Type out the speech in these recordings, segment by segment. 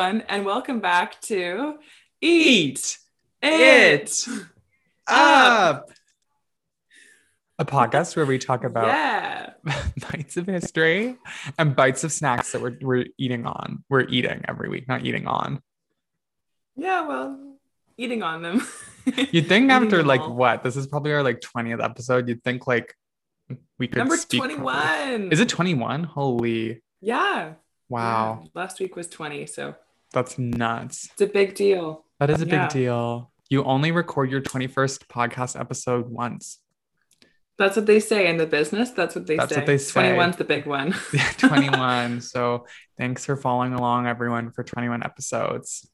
Everyone, and welcome back to Eat It. Up, a podcast where we talk about Yeah. bites of history and bites of snacks that we're, we're eating on. We're eating every week, not eating on. Yeah, well, eating on them. You'd think after like all. what? This is probably our like 20th episode. You'd think like we could Number speak properly. 21. Is it 21? Holy Yeah. wow. Yeah. Last week was 20, so That's nuts. it's a big deal. That is a Yeah. big deal. You only record your 21st podcast episode once. That's what they say in the business. That's what they That's say. what they say. 21's the big one. Yeah, 21. so thanks for following along, everyone, for 21 episodes.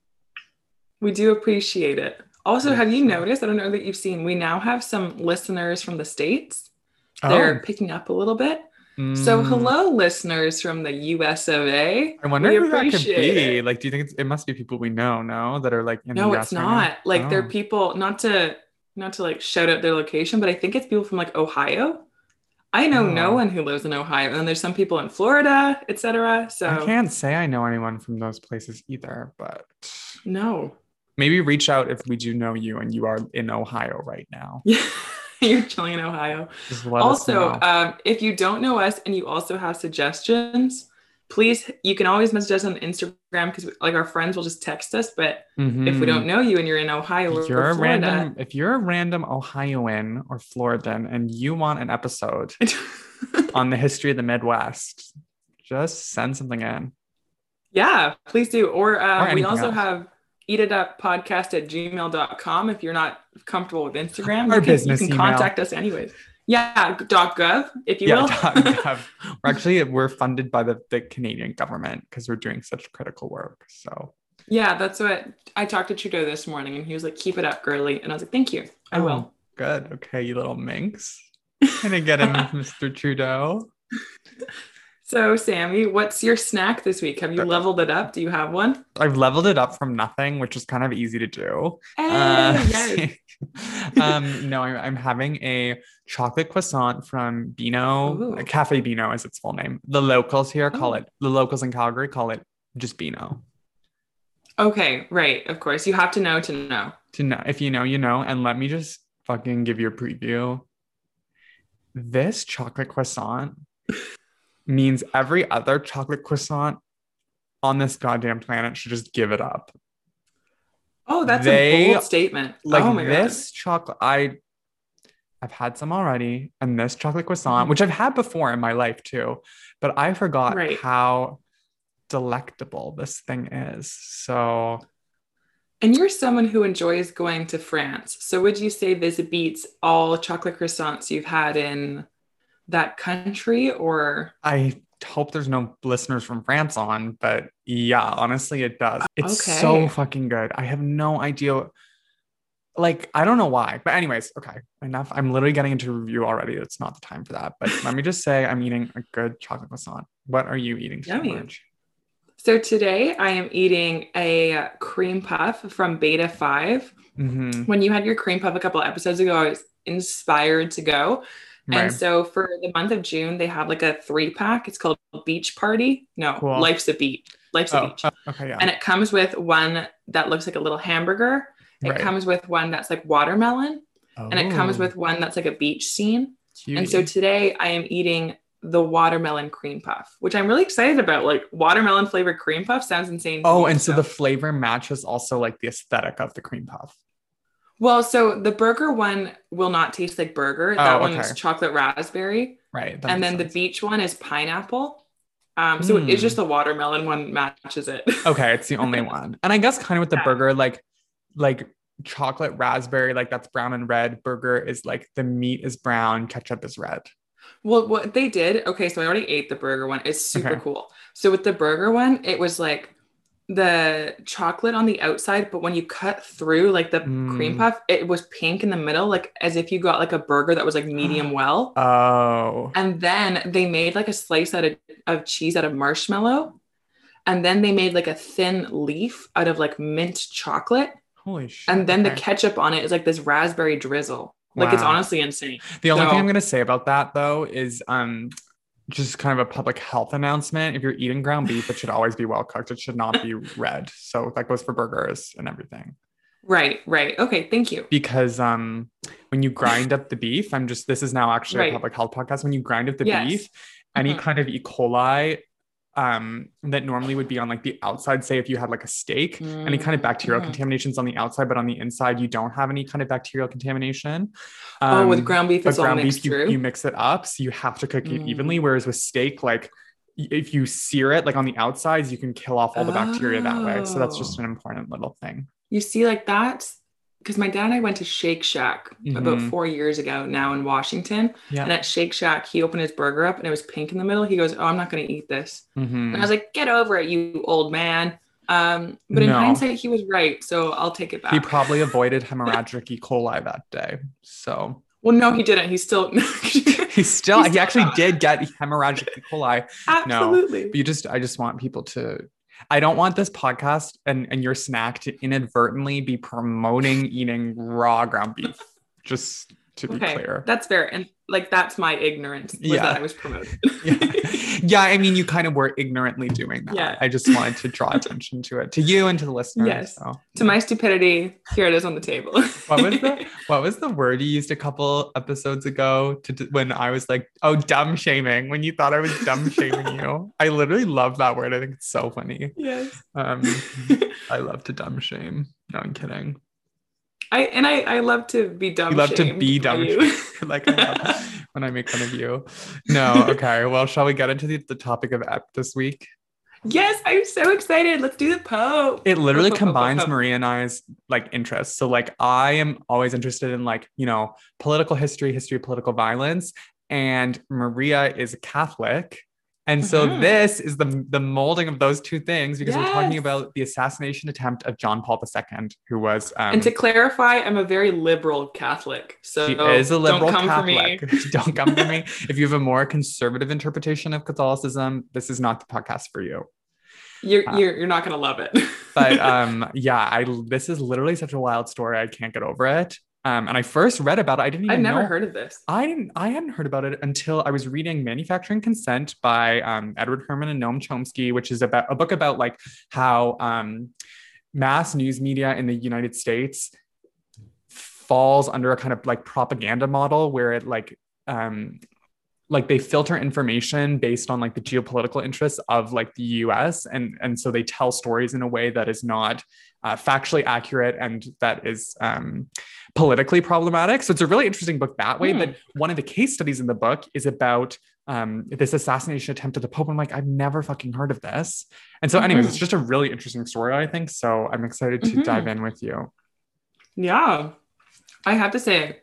We do appreciate it. Also, have you noticed? I don't know that you've seen, we now have some listeners from the States. They're oh. picking up a little bit. So. Mm, hello, listeners from the US of A. I wonder We who that could be. it. Like, do you think it's, it must be people we know? No, that are like in No, the it's US right not. Like, they're Oh. people, not to not to like shout out their location, but I think it's people from like Ohio. I know no Oh. one who lives in Ohio, and there's some people in Florida, etc. So I can't say I know anyone from those places either, but no, maybe reach out if we do know you and you are in Ohio right now. you're chilling in Ohio. Also, um, if you don't know us and you also have suggestions, please you can always message us on Instagram because like our friends will just text us. But if we Mhm. don't know you and you're in Ohio or If you're a Florida, random, if you're a random Ohioan or Floridan and you want an episode on the history of the Midwest, just send something in. yeah, please do. Or, um, Or we also else. have eat it up podcast at gmail.com if you're not comfortable with Instagram. Our you can, business you can email. contact us anyways. Yeah, dot .gov if you yeah, will. .gov. we're actually we're funded by the, the Canadian government because we're doing such critical work. So yeah, that's what I talked to Trudeau this morning and he was like, keep it up, girly. And I was like, thank you. I Oh, will. Good. Okay, you little minx. Gonna get him, Mr. Trudeau. So, Sammy, what's your snack this week? Have you leveled it up? Do you have one? I've leveled it up from nothing, which is kind of easy to do. Hey, Uh, yes. um, no, I'm, I'm having a chocolate croissant from Beano, Ooh. Cafe Beano is its full name. The locals here call Oh. it, the locals in Calgary call it just Beano. Okay, right. Of course. You have to know to know. To know, if you know, you know. And let me just fucking give you a preview. This chocolate croissant means every other chocolate croissant on this goddamn planet should just give it up. Oh, that's They- a bold statement. like oh my this chocolate i i've had some already and this chocolate croissant Mhm. which i've had before in my life too but i forgot Right. how delectable this thing is so And you're someone who enjoys going to France. So would you say this beats all chocolate croissants you've had in that country or i hope there's no listeners from france on but yeah honestly it does it's so fucking good i have no idea like i don't know why but anyways okay enough i'm literally getting into review already it's not the time for that but let me just say i'm eating a good chocolate croissant what are you eating Yummy. George? So today I am eating a cream puff from Beta 5. Mm-hmm. When you had your cream puff a couple episodes ago, I was inspired to go. Right. And so for the month of June, they have like a three pack. It's called Beach Party. No, Cool. Life's a Beach. Life's a oh, Beach. oh, okay, yeah. And it comes with one that looks like a little hamburger. It Right. comes with one that's like watermelon. Oh. And it comes Oh, with one that's like a beach scene. And so today I am eating the watermelon cream puff, which I'm really excited about. Like watermelon flavored cream puff sounds insane. oh, and so the flavor matches also like the aesthetic of the cream puff. Well, so the burger one will not taste like burger. That Oh, one okay. is chocolate raspberry. Right. and then the beach one is pineapple. Um, so Hmm. it's just the watermelon one matches it. okay, it's the only one. And I guess kind of with the Yeah. burger, like like chocolate raspberry, like that's brown and red. Burger is like the meat is brown, ketchup is red. Well, what they did, okay, so I already ate the burger one. It's super Okay. cool. So with the burger one, it was like the chocolate on the outside, but when you cut through like the cream Mm. puff, it was pink in the middle, like as if you got like a burger that was like medium well. Oh. And then they made like a slice out of, of cheese out of marshmallow. And then they made like a thin leaf out of like mint chocolate. Holy shit. And then the ketchup on it is like this raspberry drizzle. Like it's honestly insane. The only thing I'm gonna say about that though is um just kind of a public health announcement. If you're eating ground beef, it should always be well cooked. It should not be red. So that goes for burgers and everything. Right, right. Okay, thank you. Because um when you grind up the beef, I'm just this is now actually Right. a public health podcast. When you grind up the Yes. beef, any Mhm. kind of E. coli um that normally would be on like the outside, say if you had like a steak, any kind of bacterial Mhm. contaminations on the outside, but on the inside you don't have any kind of bacterial contamination. oh, with Um, ground beef, it's all ground mixed beef, you, through. you mix it up, so you have to cook it Mm. evenly. Whereas with steak, like if you sear it like on the outsides, you can kill off all the bacteria that way. So that's just Oh. an important little thing. You see, like that's because my dad and I went to Shake Shack about Mhm. four years ago now in Washington. Yeah. And at Shake Shack, he opened his burger up and it was pink in the middle. He goes, Oh, I'm not going to eat this. Mhm. And I was like, Get over it, you old man. Um, but in No. hindsight, he was right. So I'll take it back. He probably avoided hemorrhagic E. coli that day. So well, no, he didn't. He still, he still, He actually did get hemorrhagic E. coli. absolutely. But you just, I just want people to, I don't want this podcast and, and your snack to inadvertently be promoting eating raw ground beef. Just to be Okay, clear. that's fair. And like, that's my ignorance was Yeah. that I was promoted. yeah. yeah, I mean, you kind of were ignorantly doing that. Yeah. I just wanted to draw attention to it, to you and to the listeners. Yes. So. to my stupidity, here it is on the table. What was the what was the word you used a couple episodes ago to when I was like, oh, dumb shaming when you thought I was dumb shaming you? I literally love that word. I think it's so funny. yes. Um, I love to dumb shame. No, I'm kidding. I and I, I love to be dumb. You love to be dumb like I when I make fun of you. No, okay. Well, shall we get into the, the topic of ep this week? yes, I'm so excited. Let's do the Pope. it literally Pope, Pope, Pope, combines Pope. Maria and I's like interests. So like I am always interested in like, you know, political history, history of political violence, and Maria is a Catholic. And so Mhm. this is the the molding of those two things because we're talking about the assassination attempt of John Paul II, who was um, and to clarify, I'm a very liberal Catholic. So she is a liberal don't come Catholic. for me. don't come for me. If you have a more conservative interpretation of Catholicism, this is not the podcast for you. You're Uh, you're, you're not gonna love it. but um yeah i this is literally such a wild story i can't get over it um and i first read about it i didn't even I've never know heard of this. i didn't i hadn't heard about it until i was reading manufacturing consent by um, edward herman and noam chomsky which is about a book about like how um mass news media in the united states falls under a kind of like propaganda model where it like um like they filter information based on like the geopolitical interests of like the US and and so they tell stories in a way that is not uh, factually accurate and that is um, politically problematic so it's a really interesting book that way Hmm. but one of the case studies in the book is about um, this assassination attempt at the Pope. I'm like, I've never fucking heard of this. And so, anyways, Mhm. it's just a really interesting story, I think. So I'm excited to Mhm. dive in with you. Yeah. I have to say,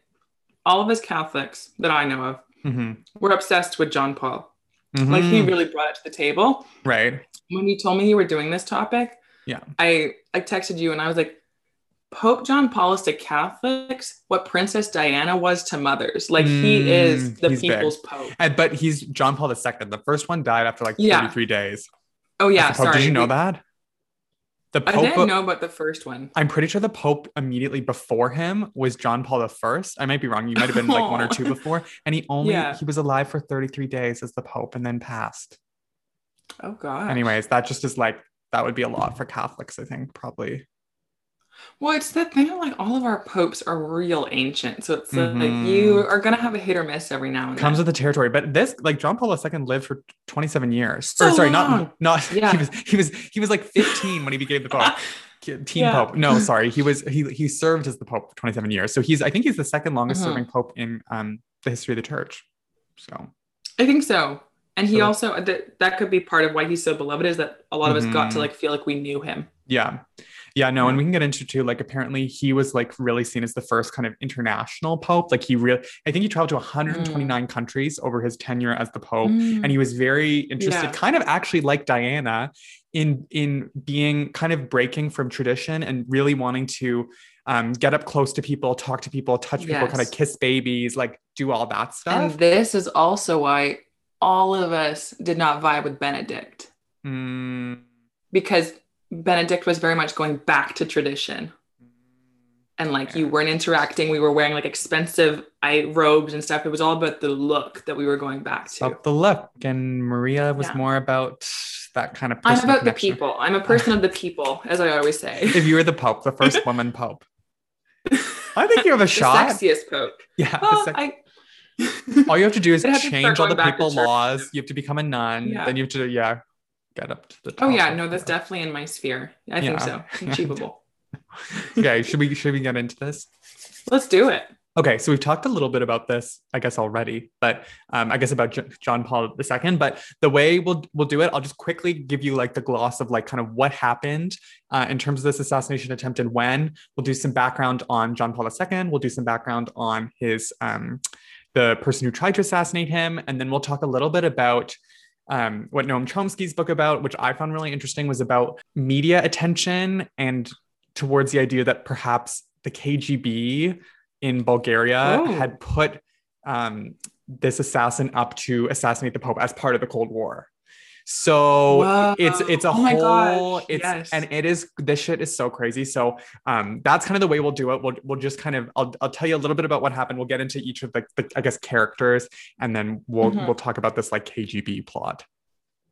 all of us Catholics that I know of, Mhm. we're obsessed with John Paul. Like he really brought it to the table. right. When you told me you were doing this topic, Yeah. I I texted you and I was like, Pope John Paul is to Catholics what Princess Diana was to mothers. Like he is Mm, the he's big. people's Pope. And, but he's John Paul II. The first one died after like Yeah. 33 days. Oh yeah, sorry. Did you know We- that? The I Pope. didn't know about the first one. I'm pretty sure the Pope immediately before him was John Paul I. I might be wrong. You might have been like one or two oh. before. And he only Yeah. he was alive for 33 days as the Pope and then passed. Oh god. Anyways, that just is like that would be a lot for Catholics, I think, probably. Well, it's the thing of like all of our popes are real ancient. So it's Mhm. like you are gonna have a hit or miss every now and then. Comes then. with the territory. But this, like John Paul II lived for 27 years. So or sorry, long. not not Yeah. he was he was he was like 15 when he became the Pope. Teen Yeah. Pope. No, sorry. He was he he served as the Pope for 27 years. So he's I think he's the second longest Mhm. serving Pope in um the history of the church. So I think so. And he So- also that that could be part of why he's so beloved is that a lot of us got to Mhm. like feel like we knew him. yeah. Yeah, no, and we can get into too. Like, apparently, he was like really seen as the first kind of international pope. Like, he really, I think he traveled to 129 countries over his tenure as the pope, and he was very interested, Yeah. kind of actually like Diana, in in being kind of breaking from tradition and really wanting to um, get up close to people, talk to people, touch people, kind of kiss babies, like do all that stuff. and this is also why all of us did not vibe with Benedict Mm, because Benedict was very much going back to tradition. and like you weren't interacting. We were wearing like expensive I robes and stuff. It was all about the look that we were going back to. About the look, and Maria was Yeah. more about that kind of. I'm about the people. I'm a person of the people, as I always say. If you were the Pope, the first woman Pope, I think you have a the shot. sexiest pope. Yeah. Well, sex- I. all you have to do is I'd have to change all the going back to papal laws. You have to become a nun. Yeah. Then you have to, yeah, get up to the top. Oh yeah, no, that's definitely in my sphere. I think so. Achievable. okay. Should we should we get into this? Let's do it. Okay, so we've talked a little bit about this, I guess already, but um, I guess about J- John Paul II. But the way we'll we'll do it, I'll just quickly give you like the gloss of like kind of what happened uh, in terms of this assassination attempt and when. We'll do some background on John Paul II. We'll do some background on his um, the person who tried to assassinate him, and then we'll talk a little bit about um, what Noam Chomsky's book about, which I found really interesting, was about media attention and towards the idea that perhaps the KGB in Bulgaria Oh. had put um, this assassin up to assassinate the Pope as part of the Cold War. So Whoa. it's it's a Oh whole gosh, it's yes. and it is this shit is so crazy. So um that's kind of the way we'll do it. We'll we'll just kind of I'll, I'll tell you a little bit about what happened. We'll get into each of the, the I guess characters and then we'll Mhm. we'll talk about this like KGB plot.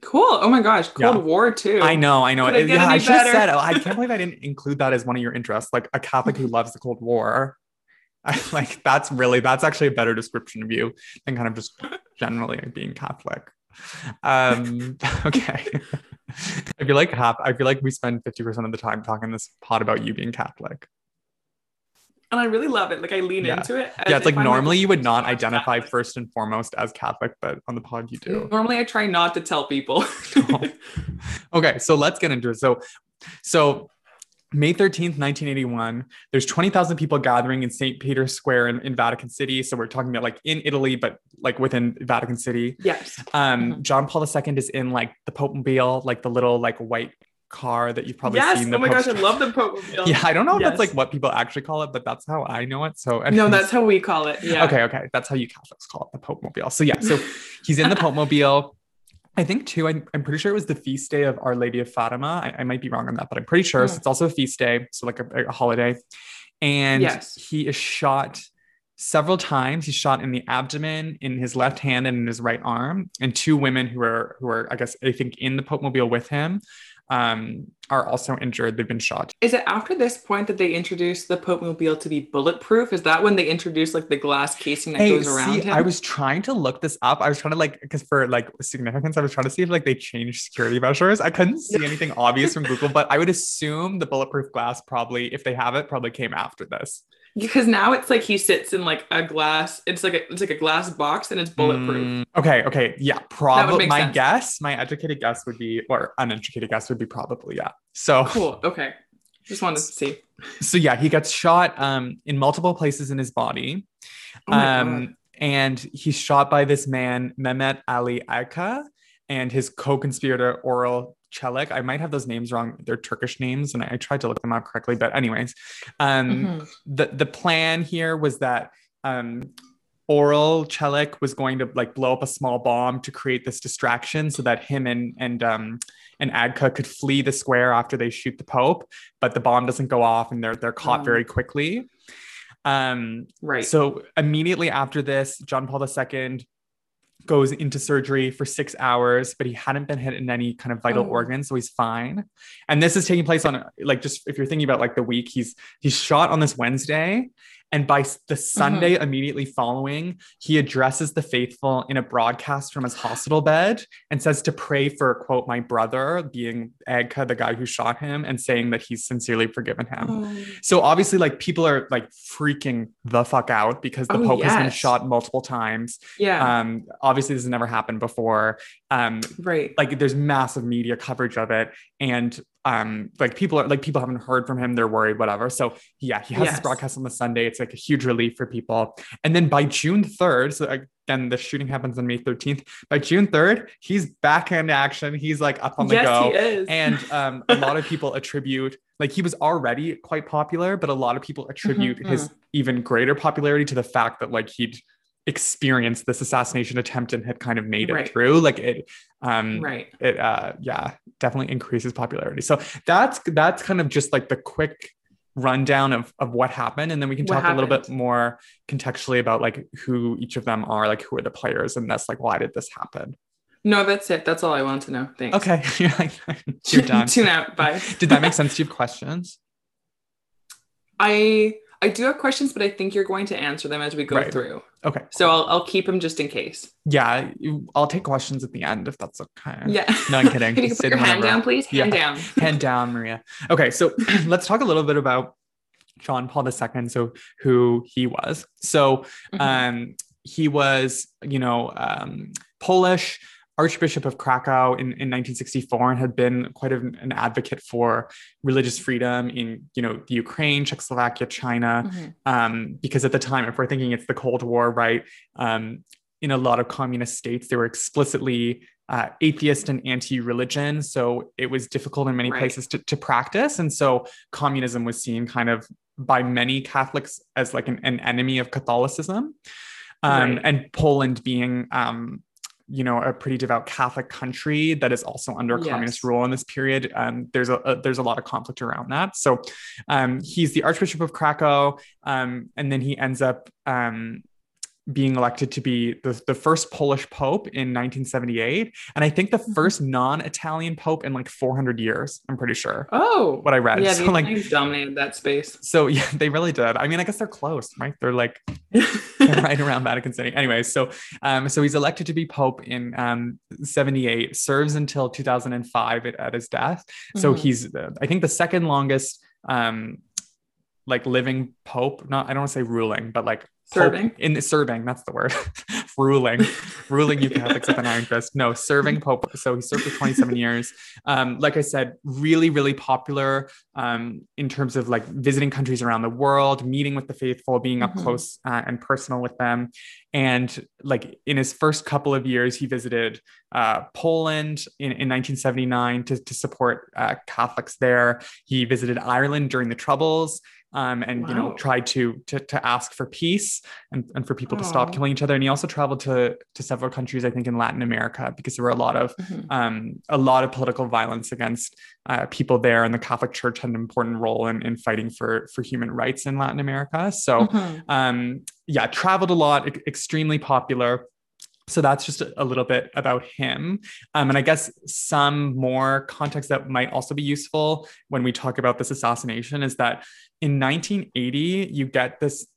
Cool. Oh my gosh, Cold Yeah. War too. I know, I know. It yeah, I should have said. I can't believe I didn't include that as one of your interests, like a Catholic who loves the Cold War. I, like that's really that's actually a better description of you than kind of just generally being Catholic. Um, okay. I feel like half. I feel like we spend fifty percent of the time talking this pod about you being Catholic. And I really love it. Like I lean Yeah. into it. yeah, it's like I'm, normally you would not identify Catholic. first and foremost as Catholic, but on the pod you do. Normally I try not to tell people. okay, so let's get into it. So, so May 13th, 1981, there's 20,000 people gathering in St. Peter's Square in, in Vatican City. So we're talking about like in Italy, but like within Vatican City. yes. Um, Mhm. John Paul II is in like the Pope Mobile, like the little like white car that you've probably yes. seen. Oh the my gosh, I love the Pope Mobile. Yeah, I don't know if that's like what people actually call it, but that's how I know it. So No, that's how we call it. Yeah. Okay, okay. That's how you Catholics call it, the Pope Mobile. So yeah, so he's in the Pope Mobile. I think too, I'm, I'm pretty sure it was the feast day of Our Lady of Fatima. I, I might be wrong on that, but I'm pretty sure. So Hmm. it's also a feast day, so like a, a holiday. And Yes. he is shot several times. He's shot in the abdomen, in his left hand, and in his right arm. And two women who are who are, I guess, I think in the Pope Mobile with him, um, are also injured. They've been shot. Is it after this point that they introduced the Pope Mobile to be bulletproof? Is that when they introduced like the glass casing that goes around see, him? I was trying to look this up. I was trying to like because for like significance, I was trying to see if like they changed security measures. I couldn't see anything obvious from Google, but I would assume the bulletproof glass probably, if they have it, probably came after this. because now it's like he sits in like a glass. It's like a it's like a glass box and it's bulletproof. Mm, okay, okay, yeah, probably. My sense. guess, my educated guess would be, or uneducated guess would be probably yeah. So Cool. Okay. Just wanted to see. so yeah, he gets shot um in multiple places in his body. Oh um, and he's shot by this man, Mehmet Ali Agca, and his co-conspirator Oral Çelik. I might have those names wrong. They're Turkish names, and I, I tried to look them up correctly. But anyways, um, Mhm. the the plan here was that um, Oral Çelik was going to like blow up a small bomb to create this distraction, so that him and and um, and Agca could flee the square after they shoot the Pope. But the bomb doesn't go off, and they're they're caught Oh. very quickly. Um, Right. so immediately after this, John Paul II goes into surgery for six hours, but he hadn't been hit in any kind of vital Oh. organ, so he's fine. And this is taking place on like just if you're thinking about like the week, he's he's shot on this Wednesday, and by the Sunday immediately following, he addresses the faithful in a broadcast from his hospital bed and says to pray for quote my brother, being Agca, the guy who shot him, and saying that he's sincerely forgiven him. Oh. So obviously, like people are like freaking the fuck out because the Oh, Pope has been shot multiple times. yeah. Um, obviously, this has never happened before. Um, right. like there's massive media coverage of it, and um, like people are like people haven't heard from him. They're worried, whatever. So yeah, he has Yes. this broadcast on the Sunday. It's like a huge relief for people. And then by June 3rd, so again, the shooting happens on May 13th. By June 3rd, he's back in action. He's like up on the yes, go and um, a lot of people attribute like he was already quite popular but a lot of people attribute Mhm, his even greater popularity to the fact that like he'd experienced this assassination attempt and had kind of made it Right. through like it um right. it uh yeah definitely increases popularity so that's that's kind of just like the quick rundown of, of what happened and then we can What talk a little bit more contextually about like who each of them are like who are the players and that's like why did this happen No, that's it. That's all I want to know. Thanks. okay you're like you're done Tune out. Bye. did that make sense do you have questions I I do have questions, but I think you're going to answer them as we go Right. through. okay So I'll I'll keep them just in case. yeah i'll take questions at the end if that's okay Yeah. no i'm kidding Can you put your hand down, please? Hand down. hand down maria okay so let's talk a little bit about john paul ii so who he was so Mhm. um, he was, you know, um, Polish Archbishop of Krakow in, in 1964 and had been quite an, an advocate for religious freedom in, you know, the Ukraine, Czechoslovakia, China, Mhm. um, because at the time, if we're thinking it's the Cold War, right, um, in a lot of communist states, they were explicitly uh, atheist and anti-religion, so it was difficult in many Right. places to, to practice, and so communism was seen kind of by many Catholics as like an, an enemy of Catholicism, um, Right. and Poland being. Um, you know, a pretty devout Catholic country that is also under Yes. communist rule in this period. Um, there's a, a there's a lot of conflict around that. So, um, he's the Archbishop of Krakow, um, and then he ends up um, being elected to be the, the first Polish Pope in 1978, and I think the Mhm. first non-Italian Pope in like 400 years. I'm pretty sure Oh. what I read. Yeah, so the like, dominated that space. so yeah, they really did. I mean, I guess they're close, right? They're like they're right around Vatican City. Anyway, so um, so he's elected to be Pope in um 78, serves until 2005 at, at his death. So Mhm. he's uh, I think the second longest um like living pope not i don't want to say ruling but like pope Serving? in the serving that's the word. Ruling. Ruling you catholics with an iron fist. No serving pope. So he served for 27 years. Um like i said really really popular um in terms of like visiting countries around the world meeting with the faithful being up Mhm. close uh, and personal with them. And like in his first couple of years he visited uh, Poland in, in 1979 to, to support uh, Catholics there. He visited Ireland during the Troubles um, and you know tried to, to to ask for peace and, and for people to stop killing each other. And he also traveled to to several countries, I think, in Latin America because there were a lot of Mhm. um, a lot of political violence against uh, people there, and the Catholic Church had an important role in, in fighting for for human rights in Latin America. So Mhm. um, yeah, traveled a lot, e- extremely popular. So that's just a, little bit about him. Um, and I guess some more context that might also be useful when we talk about this assassination is that in 1980, you get this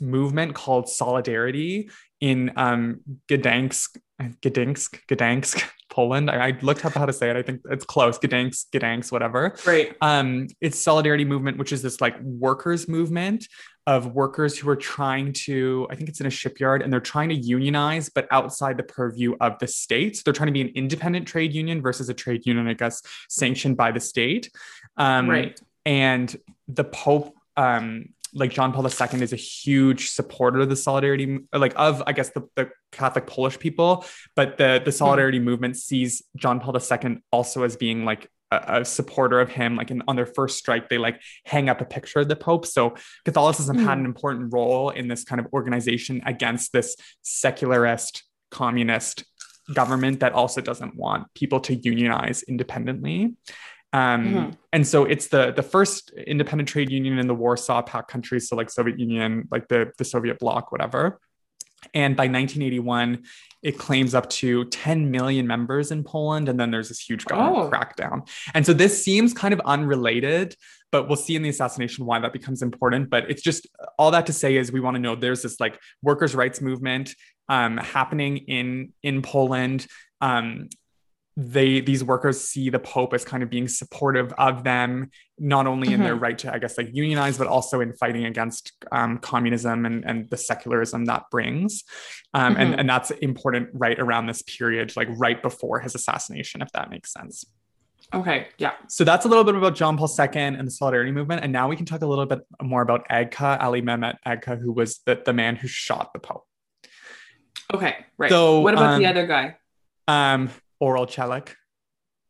movement called Solidarity in um, Gdansk, Gdansk, Gdansk, Poland. I, I looked up how to say it. I think it's close. Gdansk, Gdansk, whatever Great. um, it's solidarity movement which is this like workers movement of workers who are trying to i think it's in a shipyard and they're trying to unionize but outside the purview of the state so they're trying to be an independent trade union versus a trade union i guess sanctioned by the state um, Right. and the pope um, like john paul ii is a huge supporter of the solidarity like of i guess the, the catholic polish people but the the solidarity movement sees john paul ii also as being like a, a supporter of him like in, on their first strike they like hang up a picture of the pope. So catholicism had Hmm. an important role in this kind of organization against this secularist communist government that also doesn't want people to unionize independently um, Mhm. and so it's the the first independent trade union in the Warsaw Pact countries, so like Soviet Union, like the the Soviet bloc, whatever. And by 1981, it claims up to 10 million members in Poland, and then there's this huge government Oh. crackdown. And so this seems kind of unrelated, but we'll see in the assassination why that becomes important. But it's just all that to say is we want to know there's this like workers' rights movement um, happening in in Poland. Um, they these workers see the pope as kind of being supportive of them not only in their right to i guess like unionize but also in fighting against um, communism and, and the secularism that brings um, and, Mhm. and that's important right around this period like right before his assassination if that makes sense Okay. Yeah. so that's a little bit about john paul ii and the solidarity movement and now we can talk a little bit more about agca ali mehmet agca who was the, the man who shot the pope Okay. Right. So, what about the um, other guy? um oral Çelik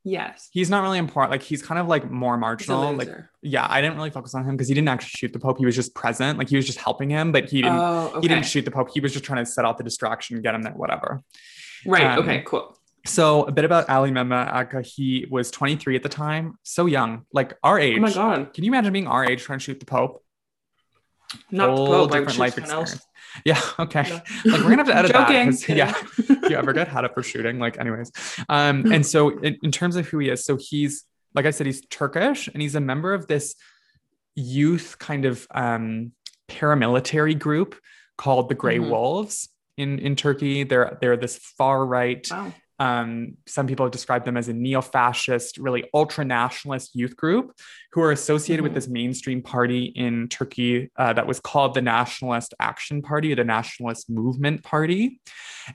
Yes. he's not really important like he's kind of like more marginal like yeah, I didn't really focus on him because he didn't actually shoot the Pope. He was just present. Like he was just helping him, but he didn't oh, okay. he didn't shoot the Pope. He was just trying to set out the distraction, get him there, whatever. right. um, okay. Cool. So a bit about Ali Mehmet Agca. He was 23 at the time, so young, like our age. Oh my god. Can you imagine being our age trying to shoot the Pope? Not Whole the Pope, different life experience. else. Yeah. Okay. Yeah. Like we're gonna have to edit that. Yeah. if you ever get had up for shooting, like anyways. Um, and so in, in terms of who he is, so he's like I said, he's Turkish and he's a member of this youth kind of um paramilitary group called the Grey Mhm. Wolves in in Turkey. They're they're this far right Wow. Um, some people have described them as a neo-fascist, really ultra-nationalist youth group who are associated with Mhm. this mainstream party in Turkey uh, that was called the Nationalist Action Party, or the Nationalist Movement Party.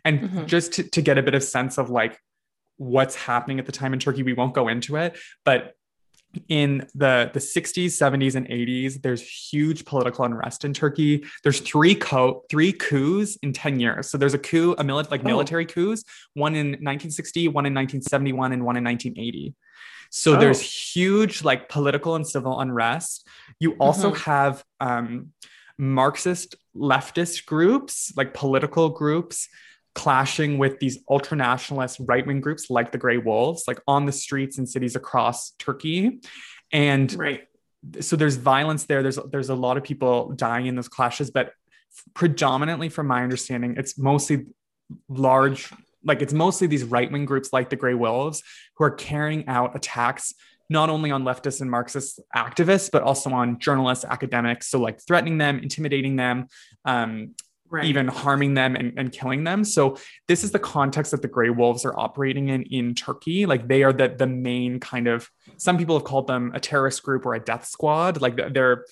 And Mhm. just to, to get a bit of sense of like what's happening at the time in Turkey, we won't go into it, but in the the 60s 70s and 80s there's huge political unrest in turkey there's three co three coups in 10 years so there's a coup a mili- like Oh. military coups one in 1960 one in 1971 and one in 1980 so Oh. there's huge like political and civil unrest you also Mhm. have um marxist leftist groups like political groups clashing with these ultranationalist right-wing groups like the Grey Wolves, like on the streets in cities across Turkey. And Right. so there's violence there. There's there's a lot of people dying in those clashes, but predominantly, from my understanding, it's mostly large, like it's mostly these right-wing groups like the Grey Wolves who are carrying out attacks not only on leftist and Marxist activists, but also on journalists, academics. So like threatening them, intimidating them, um, Right. even harming them and, and killing them. So this is the context that the Grey Wolves are operating in in Turkey. Like they are the the main kind of. Some people have called them a terrorist group or a death squad. Like th- their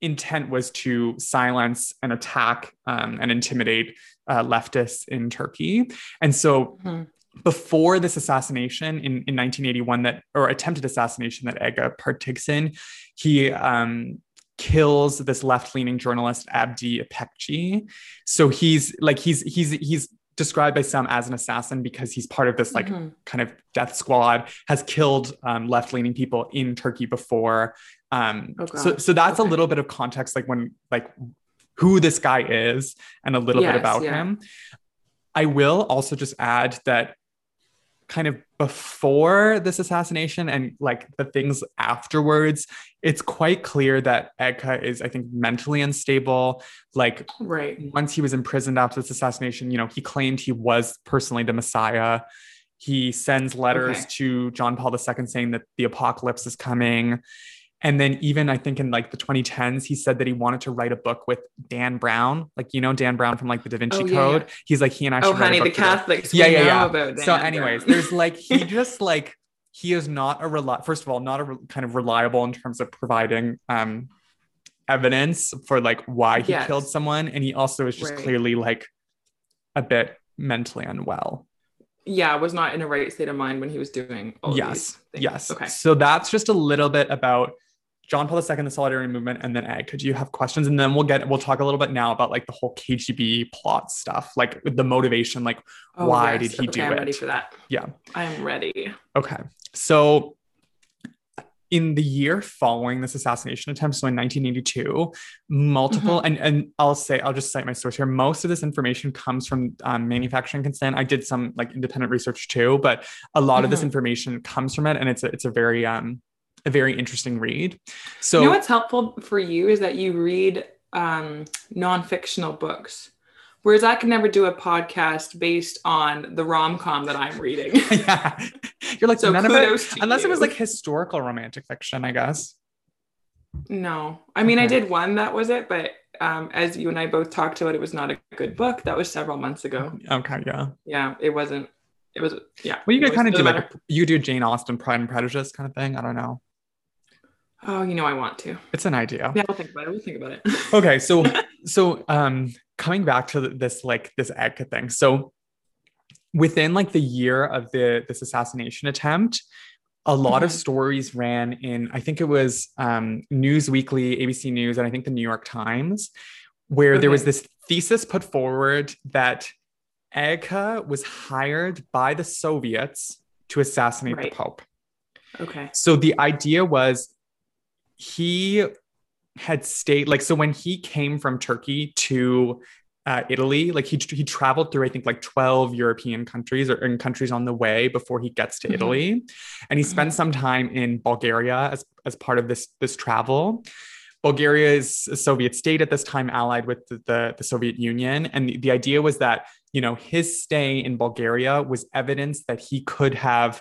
intent was to silence and attack um, and intimidate uh, leftists in Turkey. And so Mhm. before this assassination in, in 1981 that or attempted assassination that Ega partakes in, he um, kills this left-leaning journalist Abdi Apekci. So he's like he's he's he's described by some as an assassin because he's part of this like Mhm. kind of death squad has killed um, left-leaning people in Turkey before. Um, Oh, so so that's a little bit of context like when like who this guy is and a little bit about yeah. him. I will also just add that kind of before this assassination and like the things afterwards, it's quite clear that Edka is, I think, mentally unstable. Like Right. once he was imprisoned after this assassination, you know, he claimed he was personally the Messiah. He sends letters Okay. to John Paul II saying that the apocalypse is coming. And then even I think in like the 2010s, he said that he wanted to write a book with Dan Brown, like you know Dan Brown from like the Da Vinci Oh, yeah, Code. yeah. He's like he and I. Oh, honey, the. Catholics. Yeah, yeah, yeah. So, anyways, there's like he just like he is not a reli- first of all not a re- kind of reliable in terms of providing um evidence for like why he Yes. killed someone, and he also is just Right. clearly like a bit mentally unwell. yeah, was not in a right state of mind when he was doing all yes, yes. Okay. So that's just a little bit about John Paul II, the Solidarity Movement, and then Ed. Could you have questions? And then we'll get we'll talk a little bit now about like the whole KGB plot stuff, like the motivation, like Oh, why yes. did he okay, do I'm it? ready for that. Yeah. I am ready. Okay. So in the year following this assassination attempt, so in 1982, multiple, Mm-hmm. and, and I'll say, I'll just cite my source here. Most of this information comes from um, manufacturing consent. I did some like independent research too, but a lot of this Mhm. information comes from it. And it's a, it's a very, um, a very interesting read. So you know what's helpful for you is that you read um, non-fictional books, whereas I can never do a podcast based on the rom-com that I'm reading. yeah, you're like, So none of it, unless it was like historical romantic fiction, I guess. no, I mean I did one that was it, but um, as you and I both talked about, it was not a good book. That was several months ago. Okay. Yeah. Yeah, it wasn't. It was yeah. Well, you could kind of do like, a, you do Jane Austen Pride and Prejudice kind of thing. I don't know. Oh, you know I want to. It's an idea. Yeah, we'll think about it. We'll think about it. Okay, so so um coming back to this like this Edka thing. So within like the year of the this assassination attempt, a lot of Mhm. stories ran in I think it was um News Weekly, ABC News, and I think the New York Times, where there was this thesis put forward that Edka was hired by the Soviets to assassinate Right. the Pope. okay. So the idea was he had stayed like so when he came from Turkey to uh, Italy. Like he he traveled through I think like 12 European countries or in countries on the way before he gets to Mhm. Italy. And he spent Mhm. some time in Bulgaria as as part of this this travel. Bulgaria is a Soviet state at this time, allied with the, the, the Soviet Union. And the, the idea was that, you know, his stay in Bulgaria was evidence that he could have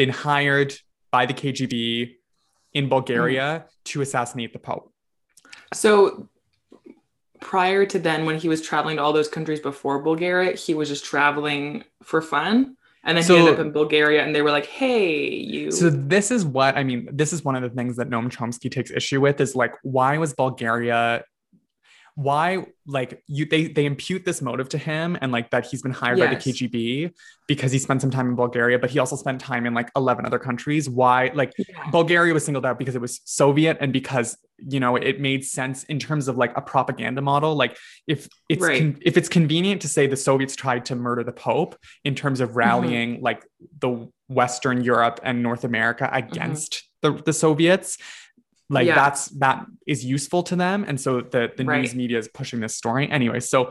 been hired by the KGB in Bulgaria mm. to assassinate the Pope. So prior to then, when he was traveling to all those countries before Bulgaria, he was just traveling for fun. And then So- he ended up in Bulgaria and they were like, hey, you. So this is what I mean. This is one of the things that Noam Chomsky takes issue with is like, why was Bulgaria? Why like you they they impute this motive to him and like that he's been hired by the KGB because he spent some time in Bulgaria, but he also spent time in like 11 other countries. Why like Yeah. Bulgaria was singled out because it was Soviet and because you know it made sense in terms of like a propaganda model. Like if it's Right. con- if it's convenient to say the Soviets tried to murder the Pope in terms Mm-hmm. of rallying like the Western Europe and North America against the, the Soviets, like Yeah. that's that is useful to them. And so the the Right. news media is pushing this story anyway. So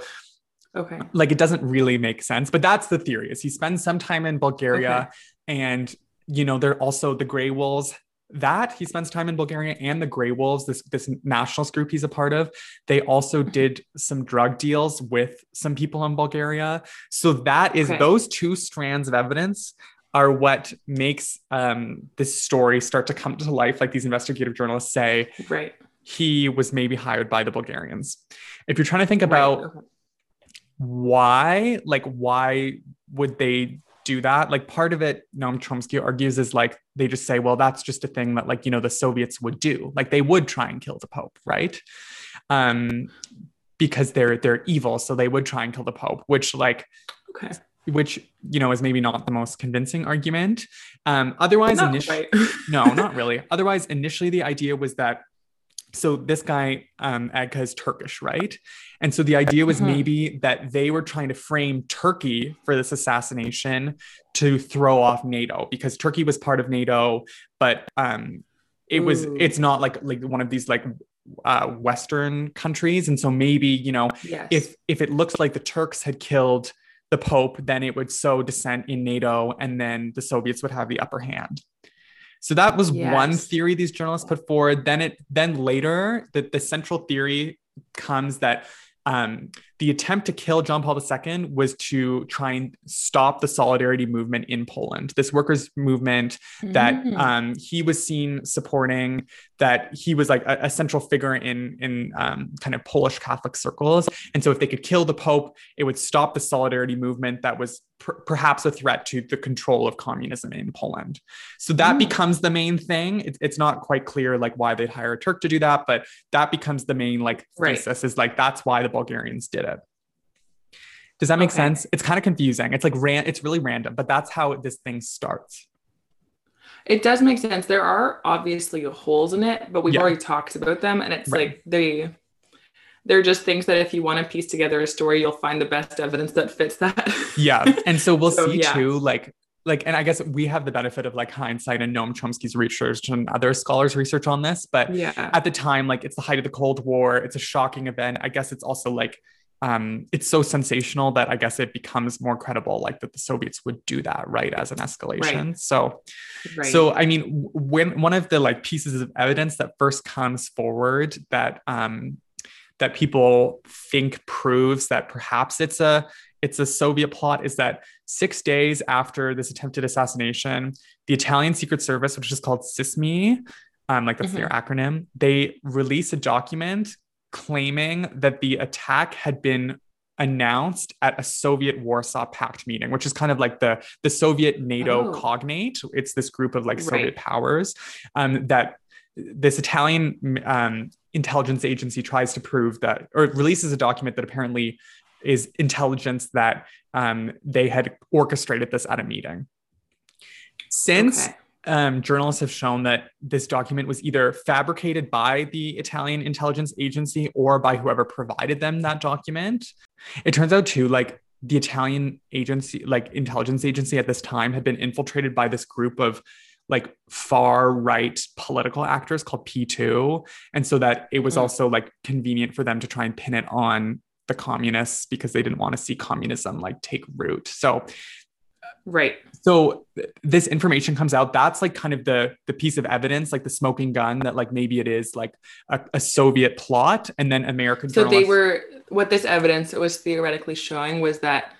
okay. like it doesn't really make sense but that's the theory is he spends some time in bulgaria and you know they're also the gray wolves that he spends time in bulgaria and the gray wolves this this nationalist group he's a part of they also mm-hmm. did some drug deals with some people in bulgaria so that is Okay. those two strands of evidence are what makes um, this story start to come to life like these investigative journalists say Right. he was maybe hired by the bulgarians if you're trying to think Right, about okay. why like why would they do that like part of it noam chomsky argues is like they just say well that's just a thing that like you know the soviets would do like they would try and kill the pope right um because they're they're evil so they would try and kill the pope which like Okay. Which you know is maybe not the most convincing argument um otherwise Not initially quite. no, not really. Otherwise, initially the idea was that so this guy um Agca is Turkish, right? And so the idea was Mhm. maybe that they were trying to frame Turkey for this assassination to throw off NATO because Turkey was part of NATO, but um it was it's not like like one of these like uh western countries and so maybe you know yes. if if it looks like the Turks had killed the Pope, then it would sow dissent in NATO, and then the Soviets would have the upper hand. So that was one theory these journalists put forward. Then it then later the, the central theory comes that um, the attempt to kill John Paul II was to try and stop the solidarity movement in Poland, this workers' movement that Mm. um, he was seen supporting, that he was like a, a central figure in in um, kind of Polish Catholic circles. And so, if they could kill the Pope, it would stop the solidarity movement that was per- perhaps a threat to the control of communism in Poland. So that Mm. becomes the main thing. It, it's not quite clear like why they'd hire a Turk to do that, but that becomes the main like Right. thesis is like that's why the Bulgarians did it. Does that make Okay. sense? It's kind of confusing. It's like ran. It's really random, but that's how this thing starts. It does make sense. There are obviously holes in it, but we've Yeah. already talked about them, and it's Right. like they they're just things that if you want to piece together a story, you'll find the best evidence that fits that. Yeah, and so we'll So, see yeah. too. Like, like, and I guess we have the benefit of like hindsight and Noam Chomsky's research and other scholars' research on this, but yeah. at the time, like it's the height of the Cold War. It's a shocking event. I guess it's also like um, it's so sensational that I guess it becomes more credible, like that the Soviets would do that, right, as an escalation. So, Right. so I mean, when one of the like pieces of evidence that first comes forward that um, that people think proves that perhaps it's a it's a Soviet plot is that six days after this attempted assassination, the Italian Secret Service, which is called SISMI, um, like that's their acronym, they release a document claiming that the attack had been announced at a Soviet Warsaw Pact meeting, which is kind of like the the Soviet NATO Oh. cognate. It's this group of like Right. Soviet powers um, that this Italian um, intelligence agency tries to prove that, or releases a document that apparently is intelligence that um, they had orchestrated this at a meeting. Since Okay. Um, journalists have shown that this document was either fabricated by the Italian intelligence agency or by whoever provided them that document. It turns out too, like the Italian agency, like intelligence agency at this time, had been infiltrated by this group of like far right political actors called P2. And so that it was Mm. also like convenient for them to try and pin it on the communists because they didn't want to see communism like take root. So right. So th- this information comes out. That's like kind of the the piece of evidence, like the smoking gun that like maybe it is like a, a Soviet plot, and then American. So they were what this evidence was theoretically showing was that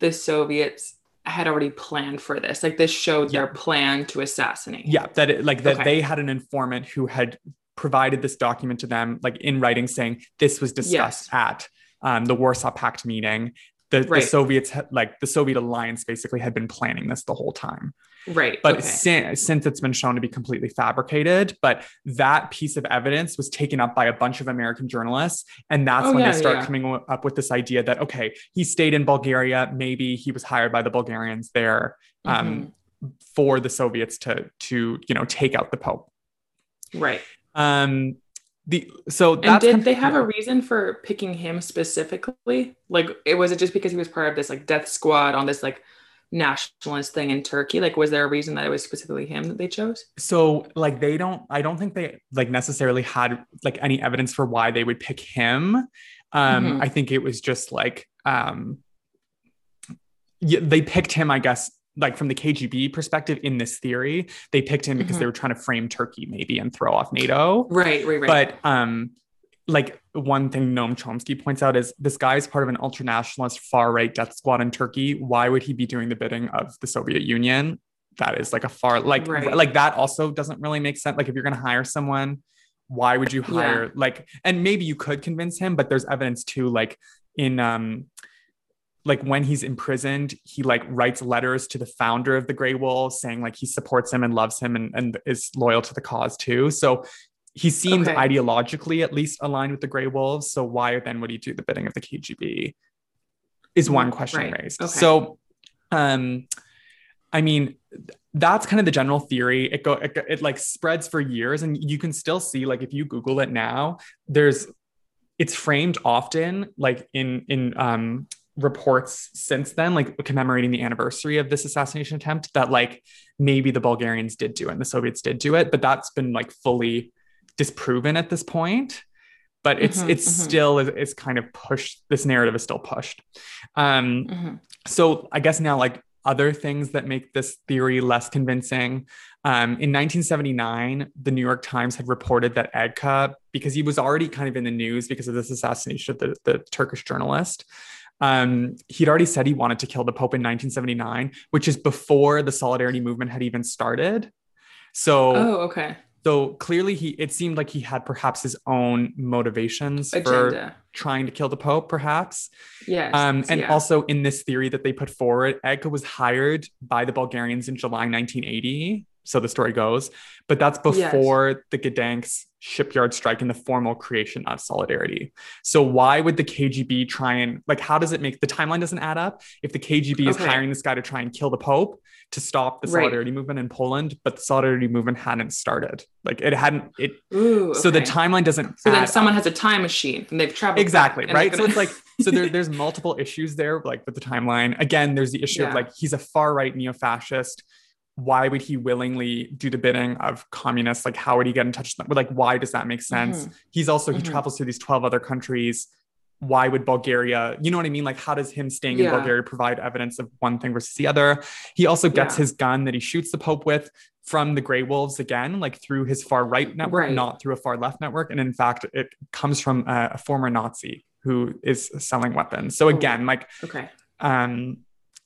the Soviets had already planned for this. Like this showed Yeah. their plan to assassinate. yeah that it, like that Okay. they had an informant who had provided this document to them like in writing saying this was discussed at um, the warsaw pact meeting the, Right. the soviets had, like the soviet alliance basically had been planning this the whole time Right. but okay. since, since it's been shown to be completely fabricated but that piece of evidence was taken up by a bunch of american journalists and that's Oh, when yeah, they start yeah. coming up with this idea that okay he stayed in bulgaria maybe he was hired by the bulgarians there um, Mm-hmm. for the soviets to to you know take out the pope right. um the so And did they have a reason for picking him specifically? Like, it was it just because he was part of this like death squad on this like nationalist thing in Turkey? Like, was there a reason that it was specifically him that they chose? so like they don't i don't think they like necessarily had like any evidence for why they would pick him um Mhm. i think it was just like um yeah, they picked him i guess like from the kgb perspective in this theory they picked him because Mhm. they were trying to frame turkey maybe and throw off nato Right. Right. Right. but um like one thing Noam Chomsky points out is this guy is part of an ultranationalist far right death squad in Turkey. Why would he be doing the bidding of the Soviet Union? That is like a far like Right. like that also doesn't really make sense. Like if you're gonna hire someone, why would you hire like and maybe you could convince him, but there's evidence too, like in um like when he's imprisoned, he like writes letters to the founder of the Grey Wolves saying like he supports him and loves him and, and is loyal to the cause too. So he seems Okay. ideologically at least aligned with the Grey Wolves. So why then would he do the bidding of the KGB? Is one question Right. raised. Okay. So um I mean that's kind of the general theory. It go it, go- it like spreads for years and you can still see like if you google it now there's it's framed often like in in um reports since then like commemorating the anniversary of this assassination attempt that like maybe the Bulgarians did do it and the Soviets did do it but that's been like fully disproven at this point but it's Mhm, it's mhm. still is, is kind of pushed this narrative is still pushed um Mhm. so I guess now like other things that make this theory less convincing. Um, in 1979, the New York Times had reported that Agca, because he was already kind of in the news because of this assassination of the, the Turkish journalist, um, he'd already said he wanted to kill the Pope in 1979, which is before the Solidarity movement had even started. So Oh, okay. so clearly he it seemed like he had perhaps his own motivations for trying to kill the Pope, perhaps. Yes. Um, and yeah. also in this theory that they put forward, Agca was hired by the Bulgarians in July 1980. So the story goes, but that's Yes. before the Gdansk shipyard strike and the formal creation of Solidarity. So why would the KGB try and like? How does it make the timeline doesn't add up? If the KGB is hiring this guy to try and kill the Pope to stop the Right. Solidarity movement in Poland, but the Solidarity movement hadn't started, like it hadn't. It Ooh, so the timeline doesn't. So then someone up. has a time machine and they've traveled exactly back, and they're right so gonna- it's like so there, there's multiple issues there like with the timeline again there's the issue Yeah. of like he's a far right neo-fascist why would he willingly do the bidding of communists like how would he get in touch with them like why does that make sense Mhm. he's also he Mhm. travels to these 12 other countries why would bulgaria you know what i mean like how does him staying in bulgaria provide evidence of one thing versus the other he also gets Yeah. his gun that he shoots the pope with from the Grey Wolves again, like through his far right network, Right. not through a far left network. And in fact, it comes from a, a former Nazi who is selling weapons. So Oh. again, like okay. um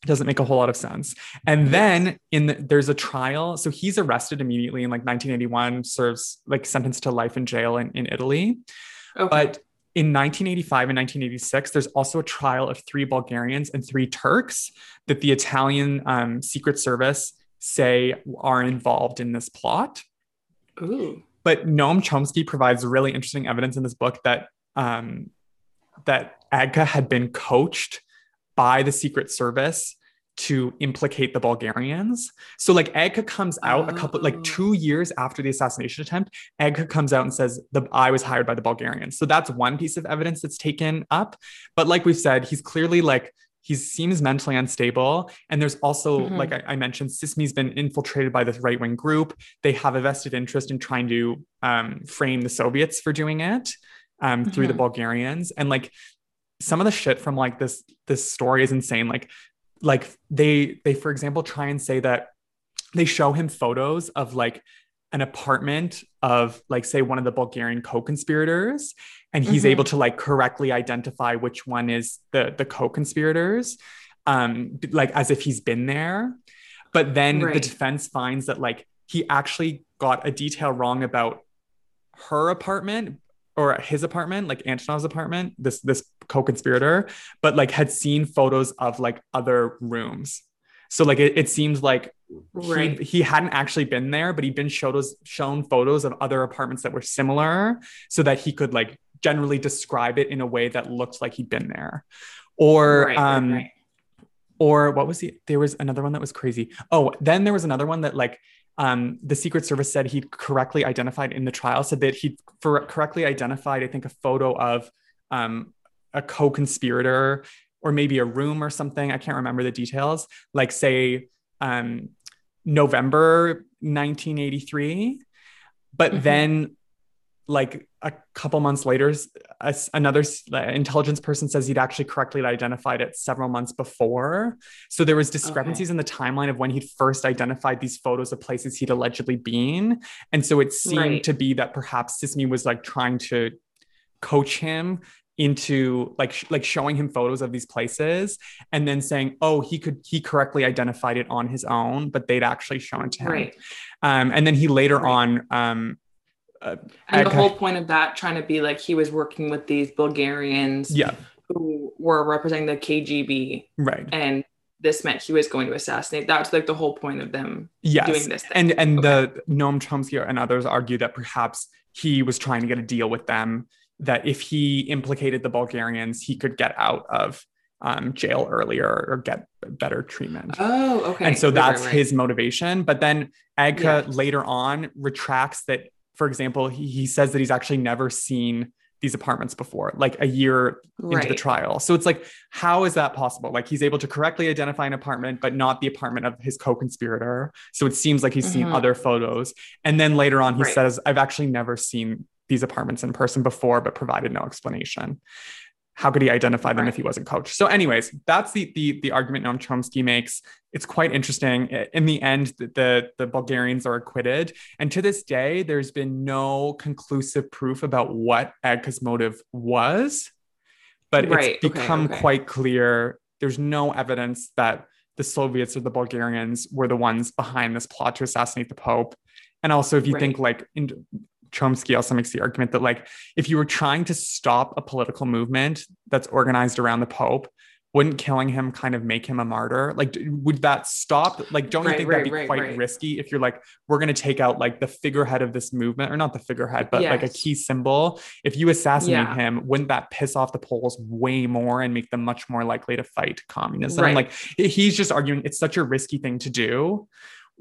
doesn't make a whole lot of sense. And then in the, there's a trial. So he's arrested immediately in like 1981, serves like sentenced to life in jail in, in Italy. Okay. But in 1985 and 1986, there's also a trial of three Bulgarians and three Turks that the Italian um, Secret Service say are involved in this plot. Ooh. But Noam Chomsky provides really interesting evidence in this book that um, that Agca had been coached by the Secret Service to implicate the Bulgarians. So like Agca comes out a couple like Oh. two years after the assassination attempt, Agca comes out and says the I was hired by the Bulgarians. So that's one piece of evidence that's taken up. But like we've said, he's clearly like he seems mentally unstable. And there's also, Mhm. like I, I mentioned, Sismi's been infiltrated by this right wing group. They have a vested interest in trying to um, frame the Soviets for doing it um, through the Mhm. Bulgarians. And like some of the shit from like this this story is insane. Like like they they for example try and say that they show him photos of like an apartment of like say one of the Bulgarian co-conspirators and he's Mhm. able to like correctly identify which one is the the co-conspirators um like as if he's been there but then the defense finds that like he actually got a detail wrong about her apartment or his apartment like Antonov's apartment this this co-conspirator but like had seen photos of like other rooms so like it, it seems like Right. he, he hadn't actually been there, but he'd been showed us, shown photos of other apartments that were similar so that he could like generally describe it in a way that looked like he'd been there. Or Right, um right. or what was the there was another one that was crazy. Oh, then there was another one that like um the Secret Service said he'd correctly identified in the trial, said that he'd for, correctly identified, I think, a photo of um a co-conspirator or maybe a room or something. I can't remember the details. Like say um November 1983. But Mhm. then like a couple months later, s- another intelligence person says he'd actually correctly identified it several months before. So there was discrepancies in the timeline of when he'd first identified these photos of places he'd allegedly been. And so it seemed Right. to be that perhaps Sismi was like trying to coach him into like sh- like showing him photos of these places and then saying oh he could he correctly identified it on his own but they'd actually shown it to him Right. um, and then he later Right. on um, uh, And the Okay. whole point of that trying to be like he was working with these Bulgarians yeah who were representing the KGB right and this meant he was going to assassinate. That's like the whole point of them yes doing this thing. and and the Noam Chomsky and others argue that perhaps he was trying to get a deal with them that if he implicated the Bulgarians he could get out of um, jail earlier or get better treatment Oh, okay. and so that's right, right. his motivation but then Agca Yeah. later on retracts that for example he, he says that he's actually never seen these apartments before like a year into the trial so it's like how is that possible like he's able to correctly identify an apartment but not the apartment of his co-conspirator so it seems like he's seen Mhm. other photos and then later on he Right. says i've actually never seen these apartments in person before but provided no explanation how could he identify them Right. if he wasn't coached? So, anyways, that's the the the argument Noam Chomsky makes. It's quite interesting. In the end, the, the the Bulgarians are acquitted, and to this day, there's been no conclusive proof about what Agca's motive was. But Right. it's become okay. quite clear. There's no evidence that the Soviets or the Bulgarians were the ones behind this plot to assassinate the Pope. And also, if you think like in, Chomsky also makes the argument that like if you were trying to stop a political movement that's organized around the Pope, wouldn't killing him kind of make him a martyr? Like, would that stop? Like, don't you think right, that'd be right, quite right. risky if you're like, we're going to take out like the figurehead of this movement, or not the figurehead, but like a key symbol? If you assassinate Yeah. him, wouldn't that piss off the Poles way more and make them much more likely to fight communism? Right. Like, he's just arguing it's such a risky thing to do.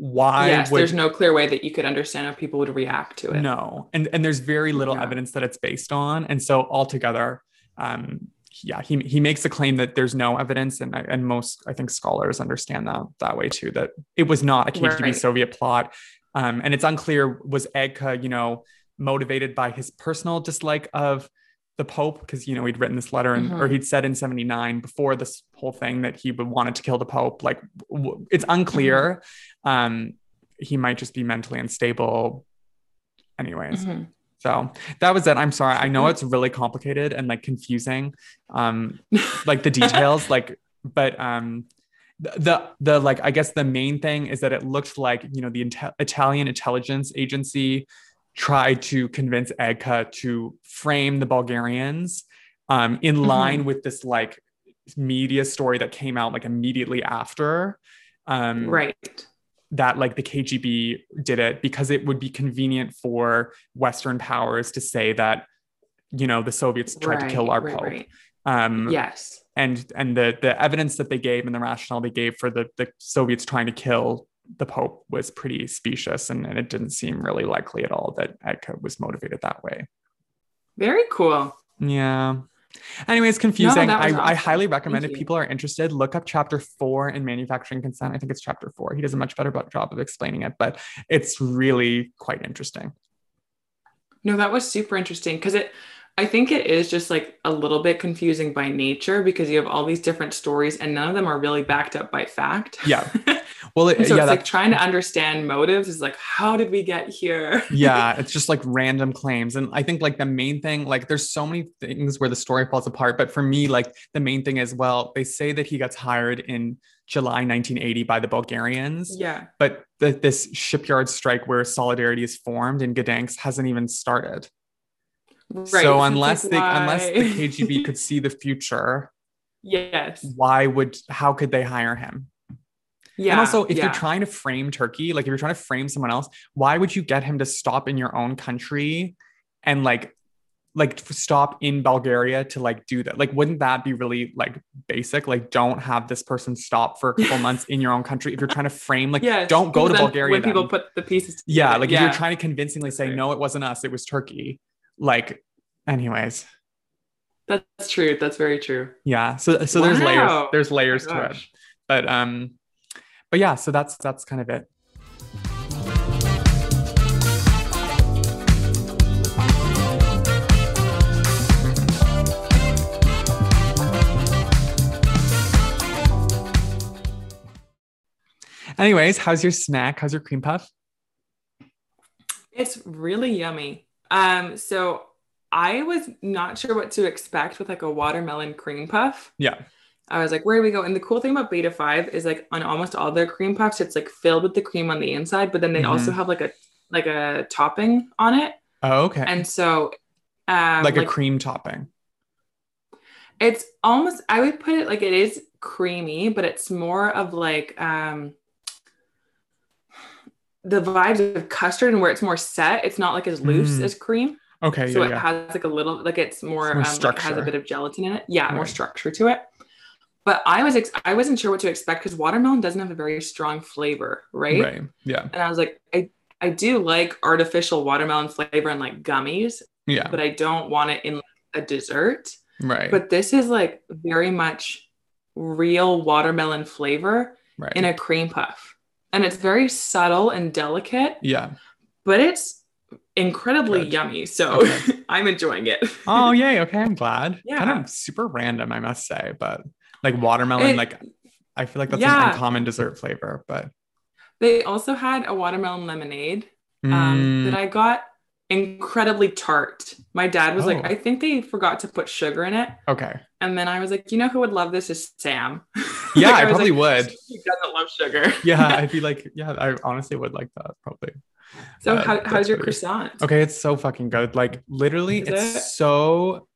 Why yes, would there's no clear way that you could understand how people would react to it. no, and and there's very little Yeah. evidence that it's based on, and so altogether, um, yeah, he he makes the claim that there's no evidence, and and most I think scholars understand that that way too, that it was not a KGB Right. Soviet plot, um, and it's unclear was Agca, you know, motivated by his personal dislike of the Pope because you know he'd written this letter and or Mhm. he'd said in '79 before this whole thing that he would wanted to kill the Pope. Like w- it's unclear. Um, he might just be mentally unstable. Anyways, Mhm. so that was it. I'm sorry. I know it's really complicated and like confusing. Um, like the details, like, but um, the, the the like I guess the main thing is that it looked like you know the Italian intelligence agency tried to convince Agca to frame the Bulgarians um, in Mhm. line with this like media story that came out like immediately after. Um, Right. that like the KGB did it because it would be convenient for Western powers to say that you know the Soviets tried to kill our right, pope. right. Um, Yes. and and the the evidence that they gave and the rationale they gave for the the Soviets trying to kill the Pope was pretty specious, and, and it didn't seem really likely at all that Agca was motivated that way. Very cool. Yeah. Anyways, confusing. that I, was I highly recommend Thank if you. people are interested, look up chapter four in manufacturing consent. I think it's chapter four. He does a much better job of explaining it, but it's really quite interesting. No, that was super interesting because it I think it is just like a little bit confusing by nature because you have all these different stories and none of them are really backed up by fact. Yeah. Well, it, so yeah, it's like trying to understand motives is like, how did we get here? yeah, it's just like random claims. And I think like the main thing, like there's so many things where the story falls apart. But for me, like the main thing is, well, they say that he gets hired in July 1980 by the Bulgarians. Yeah. But the, this shipyard strike where Solidarity is formed in Gdansk hasn't even started. Right. So unless they unless the? KGB could see the future, yes. why would how could they hire him? Yeah. and also, if yeah. you're trying to frame Turkey, like if you're trying to frame someone else, why would you get him to stop in your own country and like like stop in Bulgaria to like do that? Like, wouldn't that be really like basic? Like, don't have this person stop for a couple months in your own country if you're trying to frame like Yes. don't go to Bulgaria. When people put the pieces yeah, like if you're trying to convincingly say no, it wasn't us, it was Turkey. Like, anyways, That's true. That's very true. yeah. So so there's layers. There's layers Oh to it. But um, but yeah. So that's that's kind of it. Anyways, how's your snack? How's your cream puff? It's really yummy. Um, so I was not sure what to expect with like a watermelon cream puff. Yeah. I was like, where do we go? And the cool thing about Beta 5 is like on almost all their cream puffs, it's like filled with the cream on the inside, but then they also Mhm. have like a like a topping on it. Oh, okay. And so um like, a cream topping. it's almost I would put it like it is creamy, but it's more of like um the vibes of custard and where it's more set, it's not like as loose Mm. as cream. Okay. so yeah, it yeah. has like a little like it's more, more um, like, has a bit of gelatin in it yeah more structure to it but i was ex- i wasn't sure what to expect because watermelon doesn't have a very strong flavor right? Right. Yeah. and i was like i i do like artificial watermelon flavor and like gummies Yeah. but i don't want it in like, a dessert Right. but this is like very much real watermelon flavor right. in a cream puff and it's very subtle and delicate yeah. but it's incredibly Good. yummy so Okay. i'm enjoying it Oh, yay. Okay. I'm glad. Yeah. Kind of super random, I must say, but like watermelon, It- like I feel like that's Yeah. an uncommon dessert flavor, but They also had a watermelon lemonade um, Mm, that I got incredibly tart. My dad was Oh. like, I think they forgot to put sugar in it. okay. And then I was like, you know who would love this is Sam. Yeah, Like, I was probably like, would. He doesn't love sugar. Yeah, I'd be like, yeah, I honestly would like that probably. so Uh, how, how's your funny. croissant? Okay, it's so fucking good. Like literally, Is it's it? so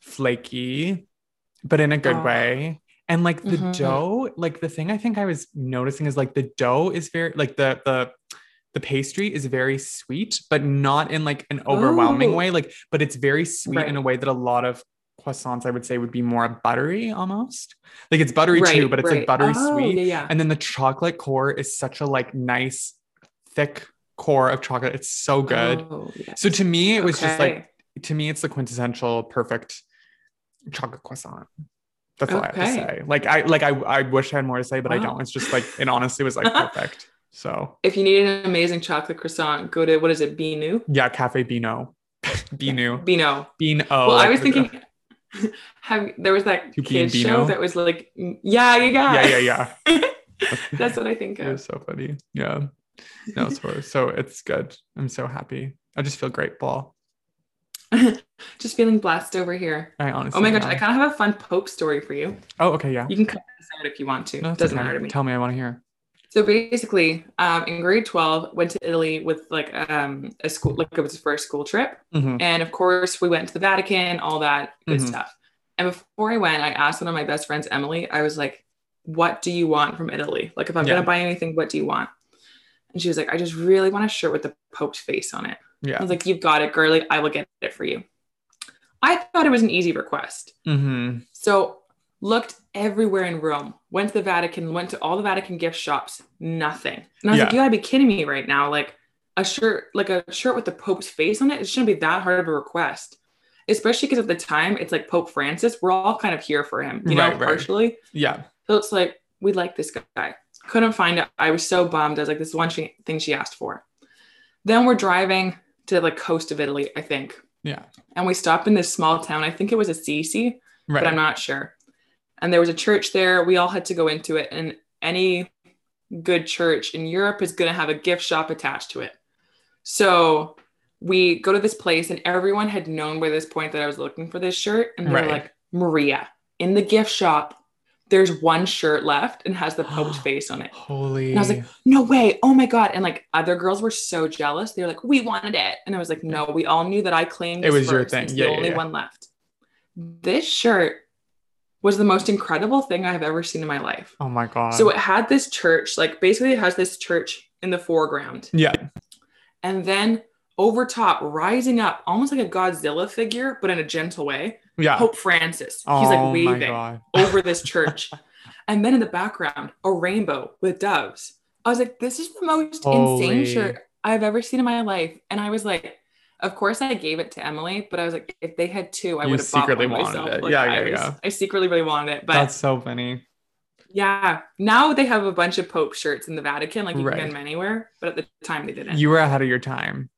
flaky, but in a good Oh. way. And like the Mhm. dough, like the thing I think I was noticing is like the dough is very like the the the pastry is very sweet, but not in like an overwhelming Ooh. way. Like, but it's very sweet in a way that a lot of croissants I would say would be more buttery almost. Like it's buttery right, too, but it's like buttery Oh, sweet. Yeah, yeah. And then the chocolate core is such a like nice, thick core of chocolate. It's so good. Oh, yes. So to me, it was just like to me, it's the quintessential perfect chocolate croissant. That's all I have to say. Like I like I I wish I had more to say, but I don't. It's just like it honestly was like perfect. So if you need an amazing chocolate croissant, go to what is it, Binu? yeah, Cafe Bino. Bino. Bino. Bean well. I was thinking, have there was that To kid show that was like, yeah, you got Yeah, yeah, yeah. That's what I think It of. was so funny. Yeah. No, so so it's good. I'm so happy. I just feel grateful. Just feeling blessed over here. I honestly. Oh my gosh, am. I kind of have a fun Pope story for you. Oh, okay, yeah. You can cut this out if you want to. No, it's Doesn't okay. matter to me. Tell me, I want to hear. So basically, um, in grade 12, went to Italy with like um, a school, like it was his first school trip. Mhm. And of course, we went to the Vatican, all that good Mhm. stuff. And before I went, I asked one of my best friends, Emily, I was like, what do you want from Italy? Like, if I'm Yeah. going to buy anything, what do you want? And she was like, I just really want a shirt with the Pope's face on it. I Yeah. was like, you've got it, girly. I will get it for you. I thought it was an easy request. Mm-hmm. So looked everywhere in Rome, went to the Vatican, went to all the Vatican gift shops, nothing. And I was like, you gotta be kidding me right now. Like a shirt, like a shirt with the Pope's face on it, it shouldn't be that hard of a request. Especially because at the time it's like Pope Francis. We're all kind of here for him, you know, Right, right. partially. Yeah. So it's like, we like this guy. Couldn't find it. I was so bummed. I was like, this is one she- thing she asked for. Then we're driving to like coast of Italy, I think. Yeah. And we stopped in this small town. I think it was Assisi, Right. but I'm not sure. And there was a church there. We all had to go into it. And any good church in Europe is going to have a gift shop attached to it. So we go to this place, and everyone had known by this point that I was looking for this shirt. And they Right. like, Maria, in the gift shop, there's one shirt left and has the Pope's face on it. Holy. And I was like, no way. Oh my God. And like other girls were so jealous. They were like, we wanted it. And I was like, no, we all knew that I claimed It was your thing. It's Yeah, the yeah, only yeah. one left. This shirt was the most incredible thing I have ever seen in my life. oh my God. So it had this church, like basically it has this church in the foreground. yeah. And then over top, rising up, almost like a Godzilla figure, but in a gentle way, Yeah. Pope Francis. He's oh like waving over this church. and then in the background, a rainbow with doves. I was like, this is the most Holy. insane shirt I've ever seen in my life. And I was like, of course I gave it to Emily, but I was like, if they had two, I would have bought secretly one wanted myself. it. Like, Yeah, I yeah, was- yeah. I secretly really wanted it. But That's so funny. yeah, now they have a bunch of Pope shirts in the Vatican, like you Right. can get them anywhere. But at the time they didn't. You were ahead of your time.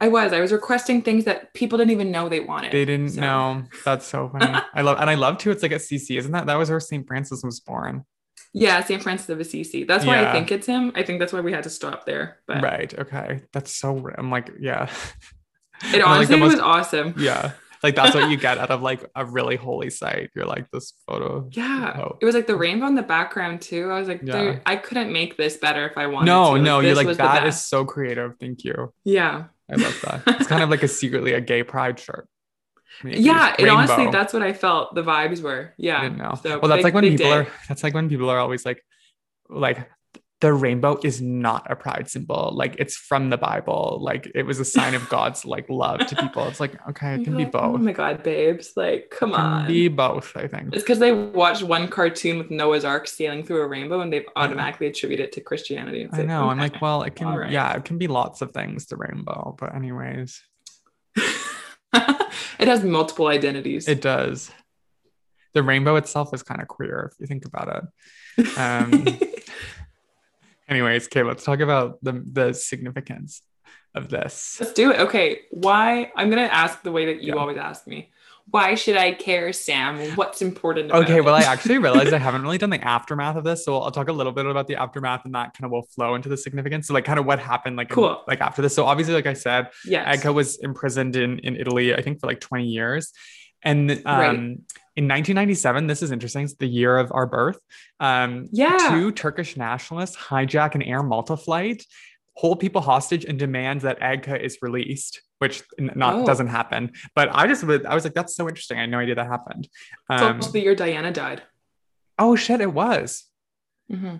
I was. I was requesting things that people didn't even know they wanted. They didn't So- know. That's so funny. I love and I love too. It's like Assisi, isn't that? That was where St. Francis was born. Yeah, St. Francis of Assisi. That's why Yeah. I think it's him. I think that's why we had to stop there. But Right. Okay. That's so. I'm like, yeah. it like, honestly the most- was awesome. Yeah. Like that's what you get out of like a really holy site. You're like this photo. Yeah. It was like the rainbow in the background too. I was like, Yeah. I couldn't make this better if I wanted No, to. no, you're like that is so creative. Thank you. Yeah. I love that. it's kind of like a secretly a gay pride shirt. Maybe. Yeah. It honestly, that's what I felt. The vibes were. Yeah. I didn't know. So well, that's big- like when people day. are. That's like when people are always like, like the rainbow is not a pride symbol. Like it's from the Bible. Like it was a sign of God's like love to people. It's like okay, it can be You're like, Oh my God, babes. Like, come It can on. be both. I think. It's because they watched one cartoon with Noah's Ark sailing through a rainbow and they've automatically attributed it to Christianity. It's I know. I'm like, well, it can. Right. Yeah, it can be lots of things. The rainbow, but anyways, it has multiple identities. it does. The rainbow itself is kind of queer if you think about it. Um, anyways, okay, let's talk about the the significance of this. Let's do it. Okay. Why? I'm going to ask the way that you Yeah. always ask me. Why should I care, Sam? What's important about Okay, it? well, I actually realized I haven't really done the aftermath of this, so I'll talk a little bit about the aftermath, and that kind of will flow into the significance. So, like, kind of what happened, like, in- like after this. So, obviously, like I said, yes. Agca was imprisoned in in Italy, I think, for like 20 years, and um, Right. in 1997, this is interesting. It's the year of our birth. Um, Yeah. two Turkish nationalists hijack an Air Malta flight, hold people hostage, and demand that Agca is released. Which not Oh. doesn't happen, but I just I was like, that's so interesting. I had no idea that happened. It's Um, also the year Diana died. Oh shit, it was. Mm-hmm.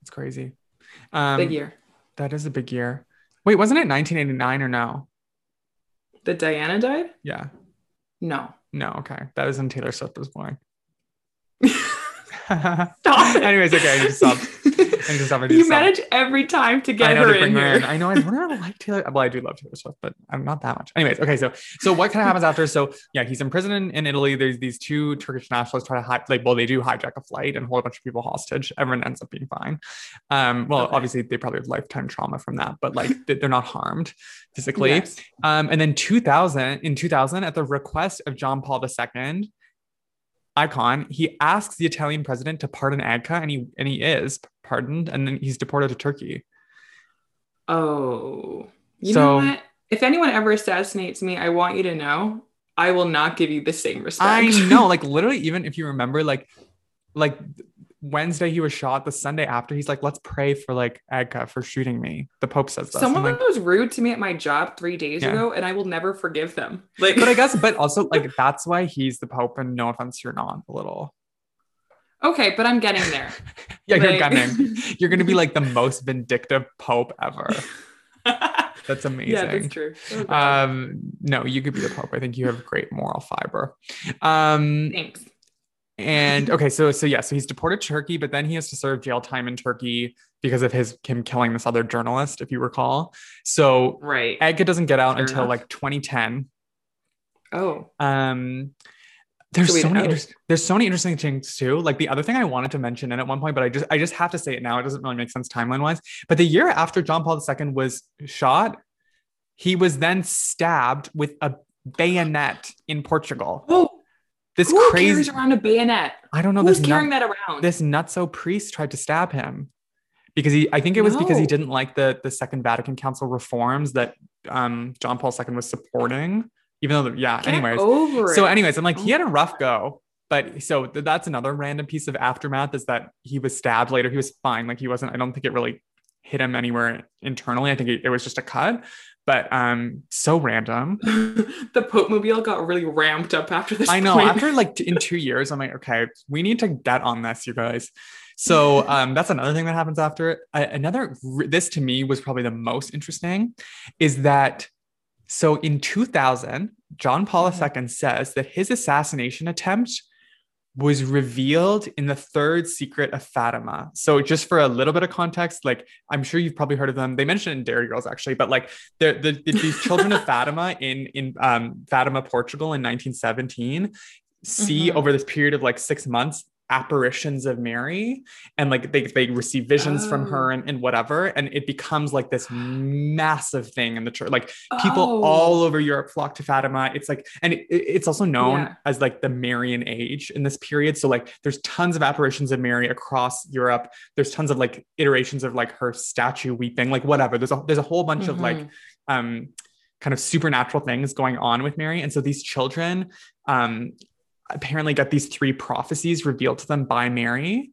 It's crazy. Um, Big year. That is a big year. Wait, wasn't it 1989 or no? That Diana died? Yeah. No. No, okay. That was when Taylor Swift was born. Stop. Anyways, okay, I need to stop. I need to stop. I need to you manage every time to I get know her to in her here. in. I know. I don't really like Taylor. Well, I do love Taylor Swift, but I'm not that much. Anyways, okay. So, so what kind of happens after? So, yeah, he's in prison in, in Italy. There's these two Turkish nationalists try to hi- like, well, they do hijack a flight and hold a bunch of people hostage. Everyone ends up being fine. Um, well, Okay. obviously they probably have lifetime trauma from that, but like they- they're not harmed physically. Yes. Um, and then 2000, in 2000, at the request of John Paul II, icon, he asks the Italian president to pardon Agca, and he and he is pardoned, and then he's deported to Turkey. Oh. You So- know what? If anyone ever assassinates me, I want you to know I will not give you the same respect. I know, like literally, even if you remember, like, like Wednesday he was shot. The Sunday after, he's like, "Let's pray for like Agca for shooting me." The Pope says this. Someone like, was rude to me at my job three days Yeah. ago, and I will never forgive them. Like, but I guess, but also like that's why he's the Pope, and no offense, you're not a little. Okay, but I'm getting there. Yeah, you're Like- gunning. You're gonna be like the most vindictive Pope ever. That's amazing. yeah, that's true. Oh, Um, no, you could be the Pope. I think you have great moral fiber. Um, Thanks. and okay, so so yeah, so he's deported to Turkey, but then he has to serve jail time in Turkey because of his him killing this other journalist, if you recall. So Right. Agca doesn't get out Fair until enough. like 2010. Oh, Um, there's So so many interest- there's so many interesting things too. Like the other thing I wanted to mention, and at one point, but I just I just have to say it now. It doesn't really make sense timeline wise. But the year after John Paul II was shot, He was then stabbed with a bayonet in Portugal. Oh, This who crazy. carries around a bayonet? I don't know. Who's This carrying nut, that around? this nutso priest tried to stab him because he. I think it was because he didn't like the the Second Vatican Council reforms that um, John Paul II was supporting. Even though, the, yeah. Get anyways, so anyways i'm like he Oh had a rough go but so th- that's another random piece of aftermath is that he was stabbed later. He was fine. Like he wasn't i don't think it really hit him anywhere internally. I think it, it was just a cut but um so random. The Pope Mobile got really ramped up after this. i know. point. after like t- in two years i'm like okay we need to get on this you guys. So um that's another thing that happens after it. Another this to me was probably the most interesting is that so in 2000 john paul ii says that his assassination attempt was revealed in the third secret of Fatima. So just for a little bit of context, like I'm sure you've probably heard of them. They mentioned in Derry Girls actually, but like the, the, the- these children of Fatima in in um, Fatima, Portugal in 1917, see Mhm. over this period of like six months apparitions of Mary and like they, they receive visions from her Oh. and, and whatever and it becomes like this massive thing in the church like people Oh. all over Europe flock to Fatima. It's like, and it, it's also known Yeah. as like the Marian age in this period. So like, there's tons of apparitions of Mary across Europe. There's tons of like iterations of like her statue weeping, like whatever. There's a there's a whole bunch of like Mhm. um kind of supernatural things going on with Mary. And so these children um apparently got these three prophecies revealed to them by Mary.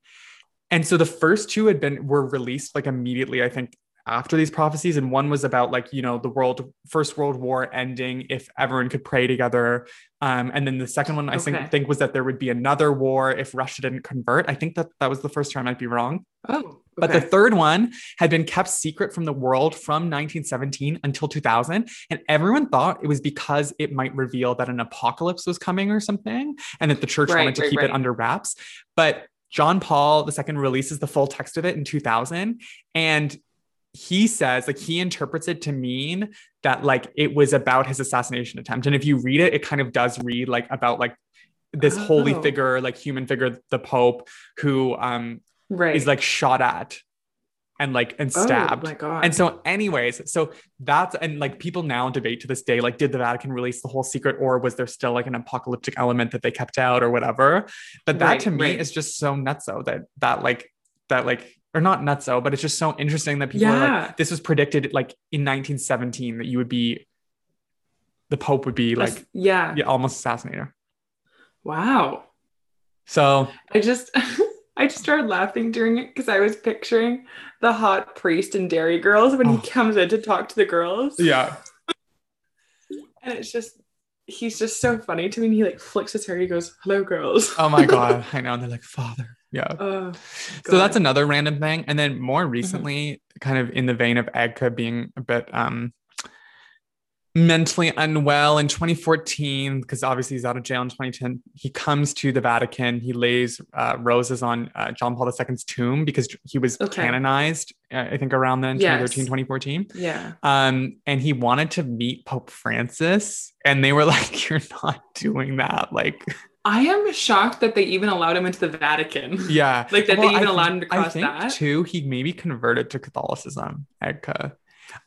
And so the first two had been were released like immediately, I think, after these prophecies. And one was about like, you know, the world first world war ending if everyone could pray together. Um, and then the second one I Okay. think, think was that there would be another war if Russia didn't convert. I think that that was the first time I'd be wrong. Oh, But the third one had been kept secret from the world from 1917 until 2000. And everyone thought it was because it might reveal that an apocalypse was coming or something, and that the church Right, wanted to right, keep right. it under wraps. But John Paul II releases the full text of it in 2000. And he says, like, he interprets it to mean that, like, it was about his assassination attempt. And if you read it, it kind of does read like about like this holy Oh. figure, like human figure, the Pope, who um right. is like shot at and like and stabbed. Oh my god. and so, anyways, so that's and like people now debate to this day, like, did the Vatican release the whole secret, or was there still like an apocalyptic element that they kept out, or whatever? But that Right, to me right. is just so nutso that that like that like or not nutso, but it's just so interesting that people are Yeah. like, this was predicted like in 1917 that you would be the Pope would be like yeah. yeah, almost assassinated. Wow. So I just I just started laughing during it because I was picturing the hot priest in Derry Girls when Oh. he comes in to talk to the girls. yeah, And it's just he's just so funny to me. And he like flicks his hair, he goes, Hello girls. oh my god, I know. And they're like, Father, yeah. Oh, So that's another random thing. And then more recently, kind of in the vein of Agca being a bit um mentally unwell in 2014, because obviously he's out of jail in 2010, he comes to the Vatican. He lays uh, roses on uh, John Paul II's tomb because he was Okay. canonized, uh, I think around then, Yes. 2013, 2014. yeah. Um, and he wanted to meet Pope Francis, and they were like, You're not doing that. Like, I am shocked that they even allowed him into the Vatican. yeah. Like that Well, they even I allowed him to cross I think that. too. He maybe converted to Catholicism, Agca.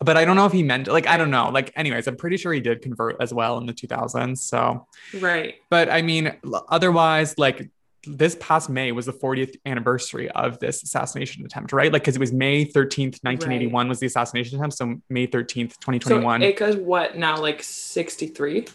But I don't know if he meant like I don't know. Like, anyways, I'm pretty sure he did convert as well in the 2000s. So, Right. but I mean, otherwise, like this past May was the 40th anniversary of this assassination attempt, right? Like, because it was May 13th, 1981 was the assassination attempt. So May 13th, 2021. So 2021. Agca's what now, like 63?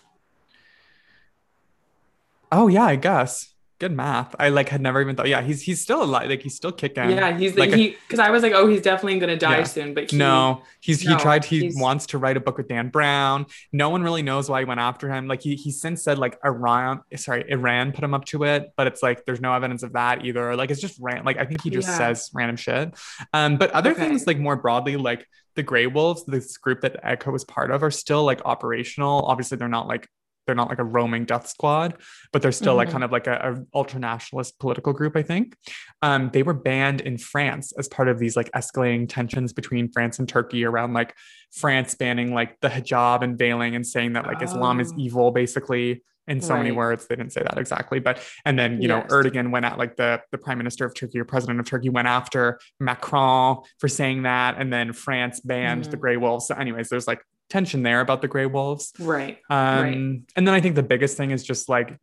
oh yeah, I guess. Good math. I like had never even thought. Yeah, he's he's still alive. Like he's still kicking. Yeah, he's like like he because I was like, oh, he's definitely gonna die Yeah. soon. But he, No, he's he tried. He he's- wants to write a book with Dan Brown. No one really knows why he went after him. Like he he since said like Iran, sorry, Iran put him up to it, but it's like there's no evidence of that either. Like it's just ran. Like I think he just Yeah. says random shit. Um, but other Okay. things like more broadly, like the Grey Wolves, this group that Agca was part of, are still like operational. Obviously, they're not like they're not like a roaming death squad, but they're still like Mhm. kind of like a, a ultra nationalist political group. I think um, they were banned in France as part of these like escalating tensions between France and Turkey around like France banning like the hijab and veiling and saying that like Islam is Oh. evil, basically. in so many words. They didn't say that exactly, but and then you know Erdogan went at like the the prime minister of Turkey or president of Turkey went after Macron for saying that, and then France banned the Mhm. gray wolves. So, anyways, there's like tension there about the gray wolves. Right. Um, Right. and then I think the biggest thing is just like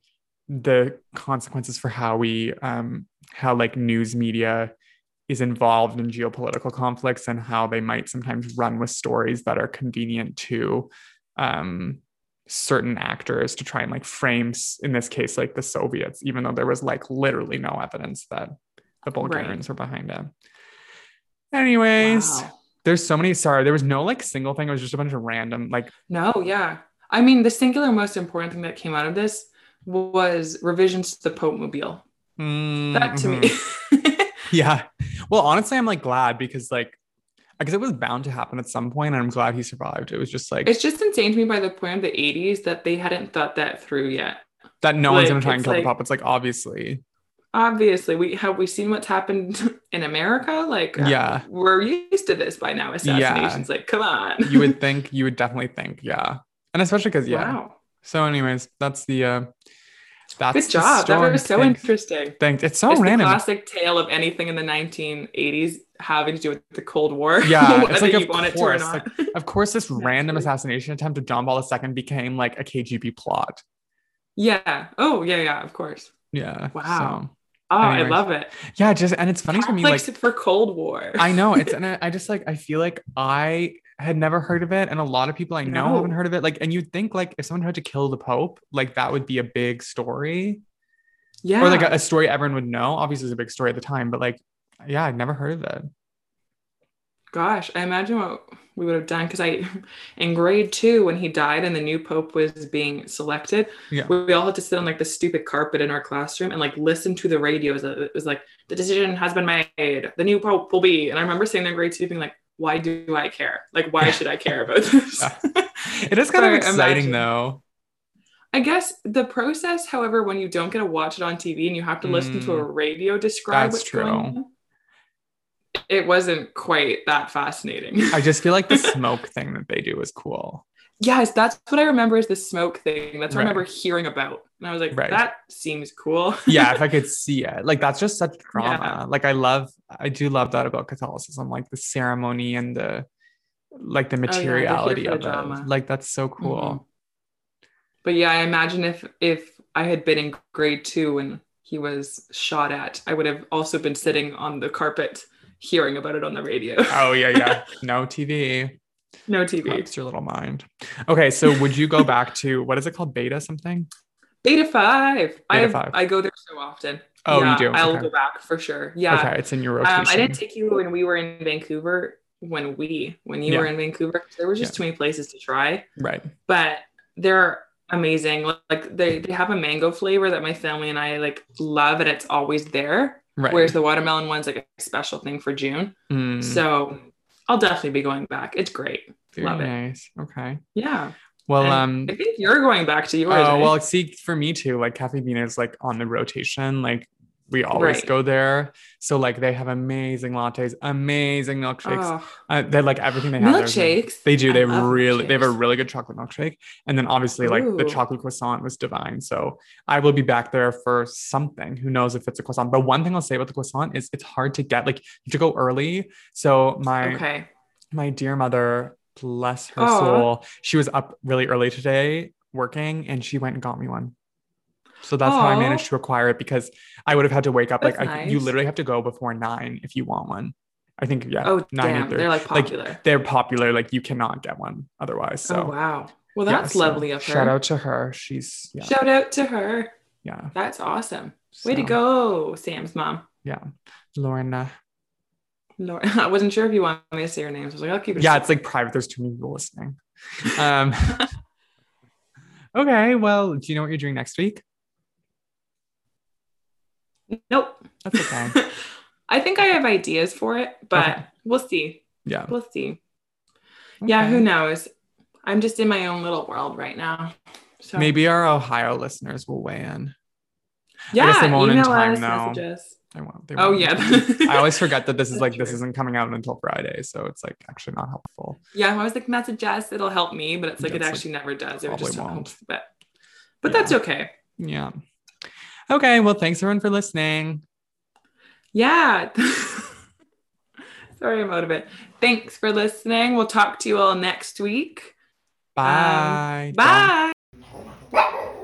the consequences for how we um how like news media is involved in geopolitical conflicts and how they might sometimes run with stories that are convenient to um certain actors to try and like frame in this case like the soviets even though there was like literally no evidence that the bulgarians were behind it anyways Wow. There's so many sorry there was no like single thing it was just a bunch of random like No, yeah. I mean, the singular most important thing that came out of this was revisions to the Pope Mobile. Mm, that to me. Mm-hmm. Yeah. Well, honestly, I'm like glad because like I guess it was bound to happen at some point, and I'm glad he survived. It was just like it's just insane to me by the point of the 80s that they hadn't thought that through yet. that no one's gonna try and kill like- the Pope. It's like obviously. Obviously, we have we seen what's happened in America. Like, uh, Yeah. we're used to this by now. Assassinations, like, come on. You would think, you would definitely think, yeah. And especially because yeah. Wow. So, anyways, that's the uh that's Good job. That was so Thanks. interesting. Thanks. It's so it's random. classic tale of anything in the 1980s having to do with the Cold War. Yeah, it's like, of want it to course, not. Of course, this random assassination attempt of John Paul II became like a KGB plot. yeah. Oh, yeah, yeah, of course. Yeah. Wow. So, Oh, Anyways. I love it. yeah, just and it's funny to me like Catholics for Cold War. I know it's and I, I just like I feel like I had never heard of it and a lot of people I know No. haven't heard of it like and you'd think like if someone tried to kill the pope like that would be a big story yeah. or like a, a story everyone would know obviously it's a big story at the time but like yeah I'd never heard of it Gosh, I imagine what we would have done because I, in grade two, when he died and the new pope was being selected, Yeah. we, we all had to sit on like the stupid carpet in our classroom and like listen to the radios. It was like the decision has been made. The new pope will be. And I remember sitting there in grade two, being like, "Why do I care? Like, why should I care about this?" Yeah. it is kind of exciting imagine- though I guess the process, however, when you don't get to watch it on TV and you have to listen to a mm. radio describe That's what's going true. on, it wasn't quite that fascinating. I just feel like the smoke thing that they do is cool Yes, that's what I remember is the smoke thing. That's what Right. I remember hearing about. And I was like, Right. that seems cool. yeah if I could see it like that's just such drama Yeah. like I love I do love that about Catholicism like the ceremony and the like the Oh, yeah, materiality of it like that's so cool Mhm. But yeah, I imagine if if I had been in grade two when he was shot at, I would have also been sitting on the carpet hearing about it on the radio. Oh yeah, yeah. No TV. no TV. Corrupts your little mind. Okay, so would you go back to what is it called? Beta something? Beta five. I Beta five. I go there so often. Oh, you do? I'll Okay. go back for sure. Yeah. Okay, it's in your rotation. Um, I didn't take you when we were in Vancouver. When we, when you Yeah. were in Vancouver, there was just too many places to try. right. But they're amazing. Like they, they have a mango flavor that my family and I like love, and it's always there. Right. Whereas the watermelon one's like a special thing for June. Mm, So I'll definitely be going back. It's great. very love it. Okay. Yeah. Well, And um I think you're going back to yours. Oh right? well, see, for me too, like Cafe Bean is like on the rotation. Like we always Right. go there. So like they have amazing lattes, amazing milkshakes. Oh, Uh, they like everything they have. there is amazing. milkshakes. They do. They really. They have a really good chocolate milkshake, and then obviously like the chocolate croissant was divine. So I will be back there for something. Who knows if it's a croissant? But one thing I'll say about the croissant is it's hard to get. Like you have to go early. So my Okay. my dear mother, bless her Aw. soul, she was up really early today working, and she went and got me one. So that's how I managed to acquire it because I would have had to wake up like That's I, you literally have to go before nine if you want one. I think yeah. Oh, nine damn. 8:30. They're like Like, popular. they're popular. Like you cannot get one otherwise. So oh, wow. Well, yeah, that's so lovely of her. Shout out to her. She's yeah, Shout out to her. yeah. That's awesome. Way to go, Sam's mom. Yeah, Lorna. Laura. I wasn't sure if you wanted me to say your names. I was like, I'll keep it. Yeah, it's like private. There's too many people listening. Um. okay. Well, do you know what you're doing next week? Nope. That's okay. I think I have ideas for it, but Okay. we'll see. Yeah. We'll see. Yeah, who knows? I'm just in my own little world right now. So Maybe our Ohio listeners will weigh in. yeah, guess they won't in email time, us, though. message us. I won't. they Oh won't. yeah. I always forget that this is like this isn't coming out until Friday, so it's like actually not helpful. Yeah, I was like, message us, it'll help me, but it's like Yeah, it it's like, actually never does. It just probably helps. won't. But But that's okay. Yeah. Okay. Well, thanks everyone for listening. Yeah. Sorry, I'm out of it. Thanks for listening. We'll talk to you all next week. Bye. Um, bye.